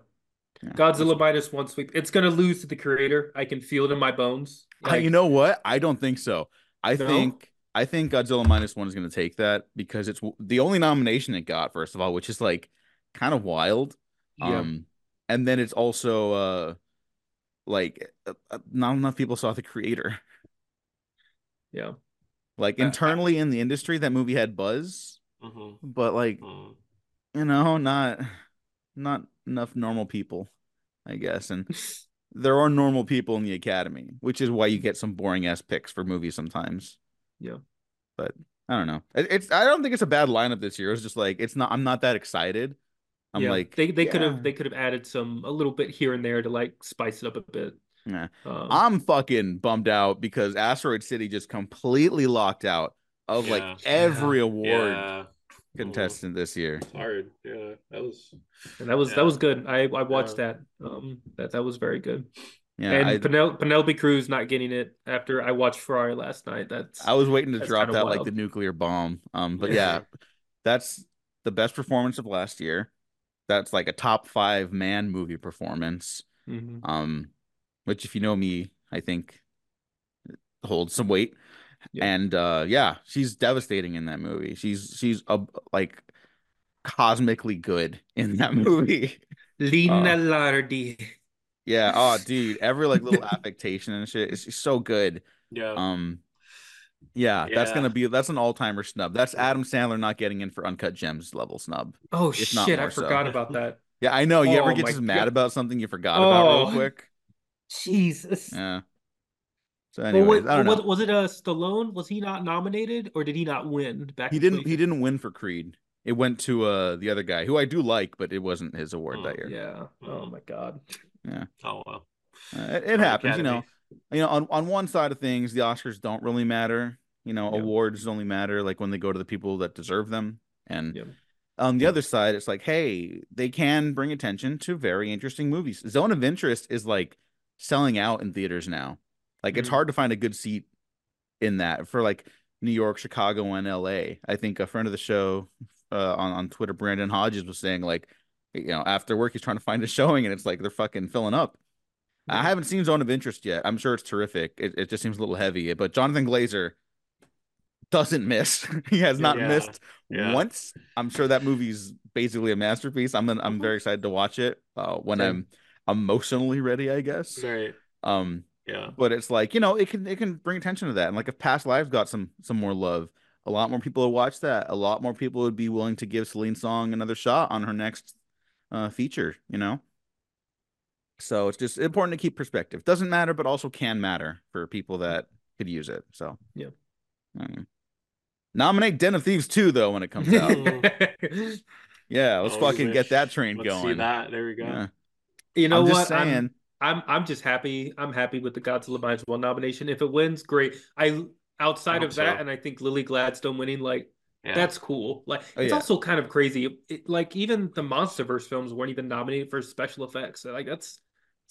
Yeah, Godzilla minus one sweep. It's gonna lose to the creator. I can feel it in my bones. Uh, you know what? I don't think so. I No? think I think Godzilla minus one is going to take that because it's w- the only nomination it got. First of all, which is like kind of wild. Yeah. Um, and then it's also uh, like uh, uh, not enough people saw the creator. yeah. Like Uh, I- internally in the industry, that movie had buzz, Mhm. but like Mhm. you know, not not enough normal people, I guess. And there are normal people in the academy, which is why you get some boring ass picks for movies sometimes. Yeah. But I don't know. It- It's I don't think it's a bad lineup this year. It's just like it's not I'm not that excited. I'm yeah. like they they could have they could have added some a little bit here and there to like spice it up a bit. Yeah. Um, I'm fucking bummed out because Asteroid City just completely locked out of Yeah. like every Yeah. award Yeah. Contestant this year. It's hard. Yeah. That was. and that was yeah. that was good. I I watched that. Um, that that was very good. Yeah, and I, Penel- Penelope Cruz not getting it after I watched Ferrari last night. That's I was waiting to drop kinda that like the nuclear bomb. Um, but Yeah. yeah, that's the best performance of last year. That's like a top five man movie performance. Mhm. Um, which if you know me, I think holds some weight. Yeah. And uh, yeah, she's devastating in that movie. She's she's a like cosmically good in that [LAUGHS] movie. Lina Uh, Lardi. Yeah. Oh, [LAUGHS] dude, every like little affectation and shit is so good. Yeah. Um, yeah, that's gonna be that's an all timer snub. That's Adam Sandler not getting in for Uncut Gems level snub. Oh shit, I more so. forgot about that. [LAUGHS] Yeah, I know. You ever Oh get my just mad God. about something you forgot about Oh. real quick? Jesus. Yeah. So, Well, I don't know. what- was it uh Stallone? Was he not nominated or did he not win back he didn't. He didn't win for Creed. It went to uh the other guy who I do like, but it wasn't his award that Oh, year. Yeah. Oh my god. Yeah. Oh well. Uh, it, it happens, you know. You know, on on one side of things, the Oscars don't really matter. You know, Yeah. awards only matter like when they go to the people that deserve them. And Yeah. on the other side, it's like, hey, they can bring attention to very interesting movies. Zone of Interest is like selling out in theaters now. Like it's Mhm. hard to find a good seat in that for like New York, Chicago, and LA. I think a friend of the show uh, on on Twitter, Brandon Hodges, was saying like, you know, after work he's trying to find a showing, and it's like they're fucking filling up. I haven't seen Zone of Interest yet. I'm sure it's terrific. It, it just seems a little heavy, but Jonathan Glazer doesn't miss. [LAUGHS] he has not Yeah, missed yeah. once. I'm sure that movie's basically a masterpiece. I'm I'm Mhm. very excited to watch it uh, when Same. I'm emotionally ready, I guess. Right. Um, Yeah. but it's like you know it can it can bring attention to that, and like if Past Lives got some some more love, a lot more people would watch that. A lot more people would be willing to give Celine Song another shot on her next uh, feature. You know. So it's just important to keep perspective. Doesn't matter, but also can matter for people that could use it. So Yeah. Mm. Nominate Den of Thieves 2 though when it comes [LAUGHS] out. [LAUGHS] yeah, let's Oh, we fucking get that train going. Let's see that. There we go. Yeah. you know what I'm what? just saying. I'm, I'm I'm just happy. I'm happy with the Godzilla Minus One nomination. If it wins, great. I outside hope of that, so. and I think Lily Gladstone winning, like Yeah. that's cool. Like Oh, it's yeah. also kind of crazy. It- like even the MonsterVerse films weren't even nominated for special effects. So, like that's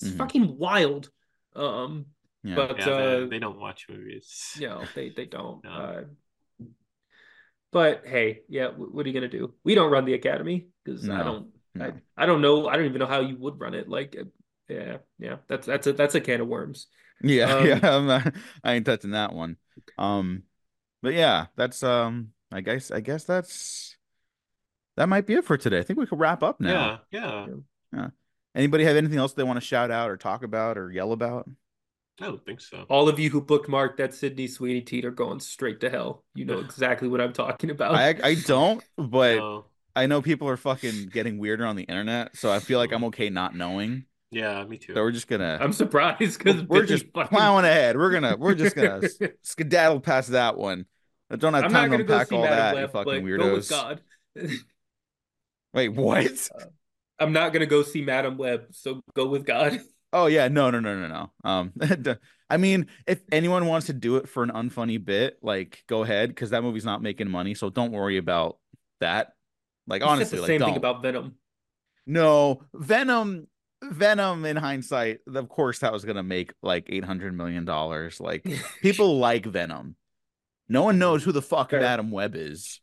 it's Mhm. fucking wild. Um, Yeah. but yeah, uh, they, they don't watch movies. you know they they [LAUGHS] don't. No. Uh, but hey, yeah, wh- what are you gonna do? We don't run the academy because I don't. I, no. I don't know. I don't even know how you would run it. Like, uh, yeah, yeah. That's that's a that's a can of worms. Yeah, [LAUGHS] Um, yeah, I'm not, [LAUGHS] I ain't touching that one. Um, but yeah, that's um, I guess I guess that's that might be it for today. I think we could wrap up now. Yeah. Yeah. Anybody have anything else they want to shout out or talk about or yell about? I don't think so. All of you who bookmarked that Sydney Sweeney teat are going straight to hell. You know [LAUGHS] exactly what I'm talking about. I I don't, but No. I know people are fucking getting weirder on the internet, so I feel like I'm okay not knowing. Yeah, me too. So we're just gonna I'm surprised because we're just plowing ahead. We're gonna we're just gonna [LAUGHS] skedaddle past that one. I don't have I'm time to unpack all Madam that, you fucking but go with weirdos. God. [LAUGHS] Wait, what? I'm not gonna go see Madame Web, so go with God. [LAUGHS] Oh yeah, no, no, no, no, no. Um, I mean, if anyone wants to do it for an unfunny bit, like go ahead, because that movie's not making money, so don't worry about that. Like You said honestly, the like same don't. thing about Venom. No, Venom, Venom. In hindsight, of course, that was gonna make like eight hundred million dollars. Like [LAUGHS] people like Venom. No one knows who the fuck Fair. Madame Web is.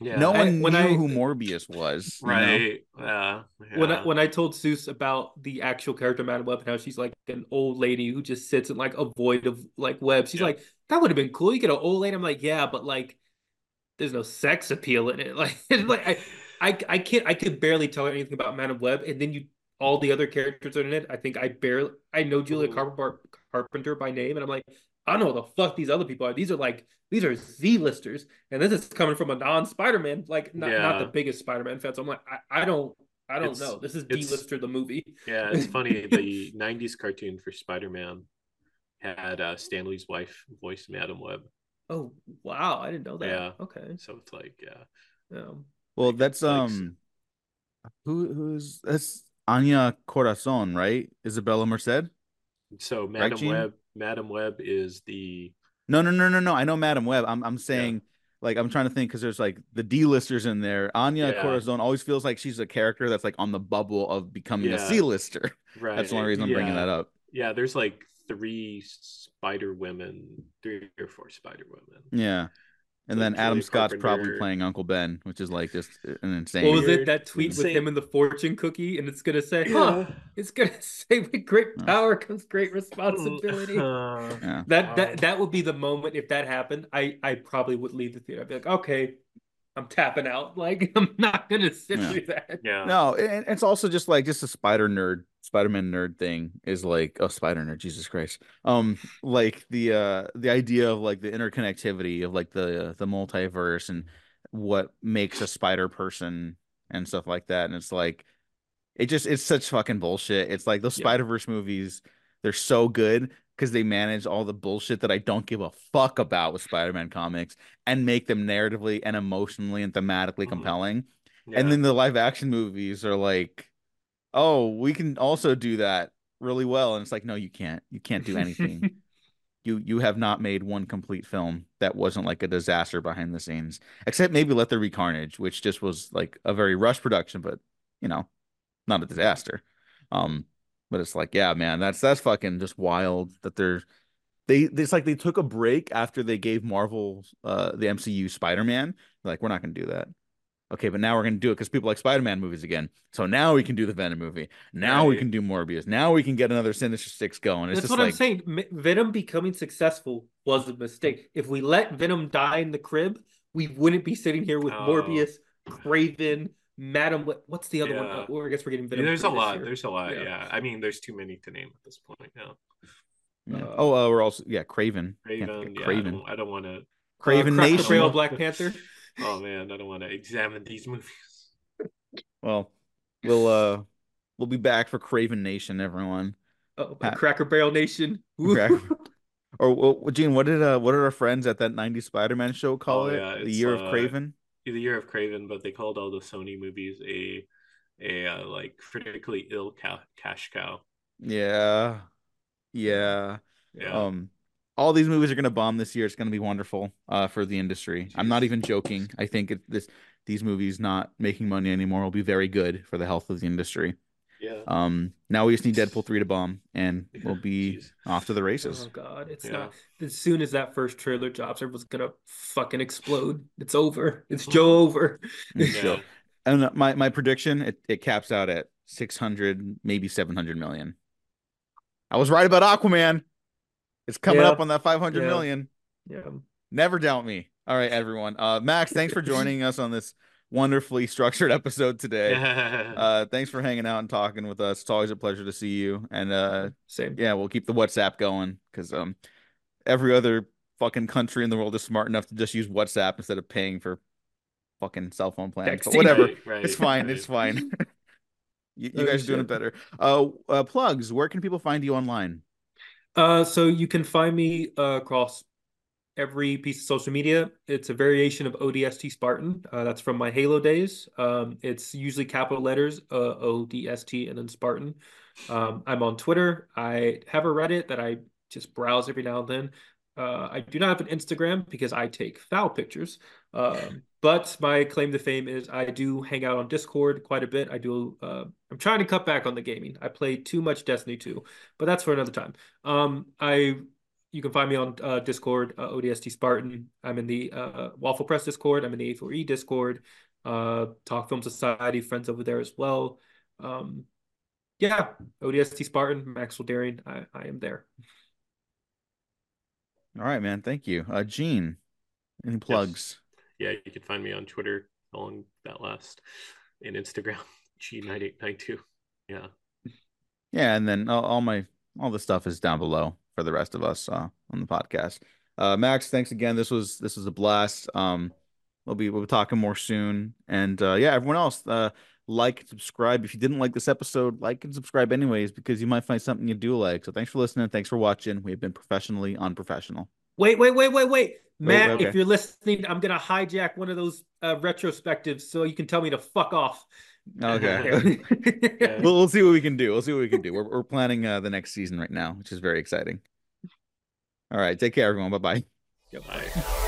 yeah. no I- one when knew I- who Morbius was. you know? Right. Yeah. When I, when I told Seuss about the actual character Madame Web and how she's like an old lady who just sits in like a void of like web, she's Yeah. like, that would have been cool. You get an old lady. I'm like, yeah, but like, there's no sex appeal in it. [LAUGHS] Like, like I, I, I can't. I could barely tell her anything about Madame Web, and then you all the other characters in it. I think I barely. I know Julia. Carpenter, Carpenter by name, and I'm like, I don't know what the fuck these other people are. These are like these are Z listers, and this is coming from a non Spider Man, like not, not the biggest Spider Man fan. So I'm like, I, I don't. I don't It's- know. This is it's- D-lister the movie. Yeah, it's funny. The '90s cartoon for Spider-Man had uh, Stan Lee's wife voice Madame Web, Oh wow, I didn't know that. Yeah. Okay. so it's like, yeah, Um, Well, that's Like- um, who who's that's Anya Corazon, right? Isabella Merced. so Madam Gene? Web, Madame Web is the No, no, no, no, no. I know Madame Web. I'm I'm saying like I'm trying to think because there's like the D-listers in there. Anya Yeah. Corazon always feels like she's a character that's like on the bubble of becoming a Yeah. C-lister. right. That's the only reason I'm bringing that up. Yeah, there's like three Spider Women, three or four Spider Women. Yeah. And So then Adam Julia Scott's probably playing Uncle Ben, which is like just an insane. what was it? That tweet with him and the fortune cookie, and it's gonna say, "Huh." It's gonna [LAUGHS] say, "With great Huh. power comes great responsibility." Uh, [LAUGHS] Yeah. That that that would be the moment if that happened. I I probably would leave the theater. I'd be like, okay, I'm tapping out. Like [LAUGHS] I'm not gonna sit Yeah. through that. Yeah. No, and it's also just like just a spider nerd, Spider-Man nerd thing is like oh spider nerd, Jesus Christ. Um, like the uh the idea of like the interconnectivity of like the the multiverse and what makes a spider person and stuff like that. And it's like it just it's such fucking bullshit. It's like those Yeah. Spider-Verse movies, they're so good because they manage all the bullshit that I don't give a fuck about with Spider-Man comics and make them narratively and emotionally and thematically Mhm. compelling. Yeah. And then the live action movies are like, oh, we can also do that really well. And it's like, no, you can't. You can't do anything. [LAUGHS] you you have not made one complete film that wasn't like a disaster behind the scenes. Except maybe Let There Be Carnage, which just was like a very rushed production, but you know, not a disaster. Um, but it's like, yeah, man, that's that's fucking just wild that they're they it's like they took a break after they gave Marvel uh the MCU Spider-Man. Like, we're not gonna do that. Okay, but now we're gonna do it because people like Spider-Man movies again. So now we can do the Venom movie. Now we can do Morbius. Now we can get another Sinister Six going. It's That's just what like I'm saying. M- Venom becoming successful was a mistake. If we let Venom die in the crib, we wouldn't be sitting here with Oh. Morbius, Kraven, Madam. what- What's the other one? Yeah. Uh, well, I guess we're getting Yeah, Venom. there's a lot. year. There's a lot. Yeah. Yeah. I mean, there's too many to name at this point now. yeah. uh, oh, uh, we're also yeah, Kraven. Can't Kraven. I Kraven. don't, I don't want to. Kraven uh, Cracker Nation. Barrel Black Panther. [LAUGHS] Oh man, I don't want to examine these movies. Well, we'll uh we'll be back for Kraven Nation, everyone. Oh, Pat- Cracker Barrel Nation. Cracker- [LAUGHS] Or well, Gene, what did uh what did our friends at that 90s Spider-Man show call Oh, it? yeah, the year uh, of Kraven? The year of Kraven, but they called all the Sony movies a a uh, like critically ill cow- cash cow. Yeah. Yeah. Yeah. Um all these movies are going to bomb this year. It's going to be wonderful uh for the industry. I'm not even joking. I think it, this these movies not making money anymore will be very good for the health of the industry. yeah. Um now we just need Deadpool 3 to bomb and we'll be Jeez. off to the races. Oh god, it's Yeah. not. As soon as that first trailer drops, everyone's gonna fucking explode. It's over. It's [LAUGHS] Joe over. Mm, Yeah. And uh, my my prediction it, it caps out at 600 maybe 700 million. I was right about Aquaman. It's coming Yeah. up on that five hundred Yeah. million. Yeah. Never doubt me. All right, everyone. Uh Max, thanks for joining us on this wonderfully structured [LAUGHS] episode today. [LAUGHS] Uh thanks for hanging out and talking with us. It's always a pleasure to see you. And uh Same. yeah, we'll keep the WhatsApp going because um every other fucking country in the world is smart enough to just use WhatsApp instead of paying for fucking cell phone plans. But whatever. Right, [LAUGHS] right, It's fine. right. It's fine. you, you guys are doing it better. Uh, uh, plugs. Where can people find you online? Uh, so you can find me uh, across every piece of social media. It's a variation of ODST Spartan. Uh, that's from my Halo days. Um, it's usually capital letters, uh, ODST, and then Spartan. Um, I'm on Twitter. I have a Reddit that I just browse every now and then. Uh, I do not have an Instagram because I take foul pictures. Um, but my claim to fame is I do hang out on Discord quite a bit. I do. Uh, I'm trying to cut back on the gaming. I play too much Destiny 2, but that's for another time. Um, I you can find me on uh, Discord, uh, ODST Spartan. I'm in the uh, Waffle Press Discord. I'm in the A4E Discord. Uh, Talk Film Society friends over there as well. Um, yeah, ODST Spartan, Maxwell Daring. I, I am there. All right, man. Thank you. Uh, Gene, any plugs? Yeah, you can find me on Twitter along that last and Instagram [LAUGHS] G9892. Yeah. Yeah, and then all, my all the stuff is down below for the rest of us uh, on the podcast. Uh, Max, thanks again. This was this was a blast. Um, we'll be we'll be talking more soon, and uh, yeah, everyone else, uh, like subscribe. If you didn't like this episode, like and subscribe anyways, because you might find something you do like. So thanks for listening. Thanks for watching. We have been professionally unprofessional. Wait, wait, wait, wait, wait. Matt, okay. if you're listening, I'm gonna hijack one of those uh, retrospectives so you can tell me to fuck off. Okay. Yeah. [LAUGHS] [LAUGHS] we'll, we'll see what we can do. We'll see what we can do. We're we're planning uh, the next season right now, which is very exciting. All right, take care, everyone. Bye bye. Yep. Bye.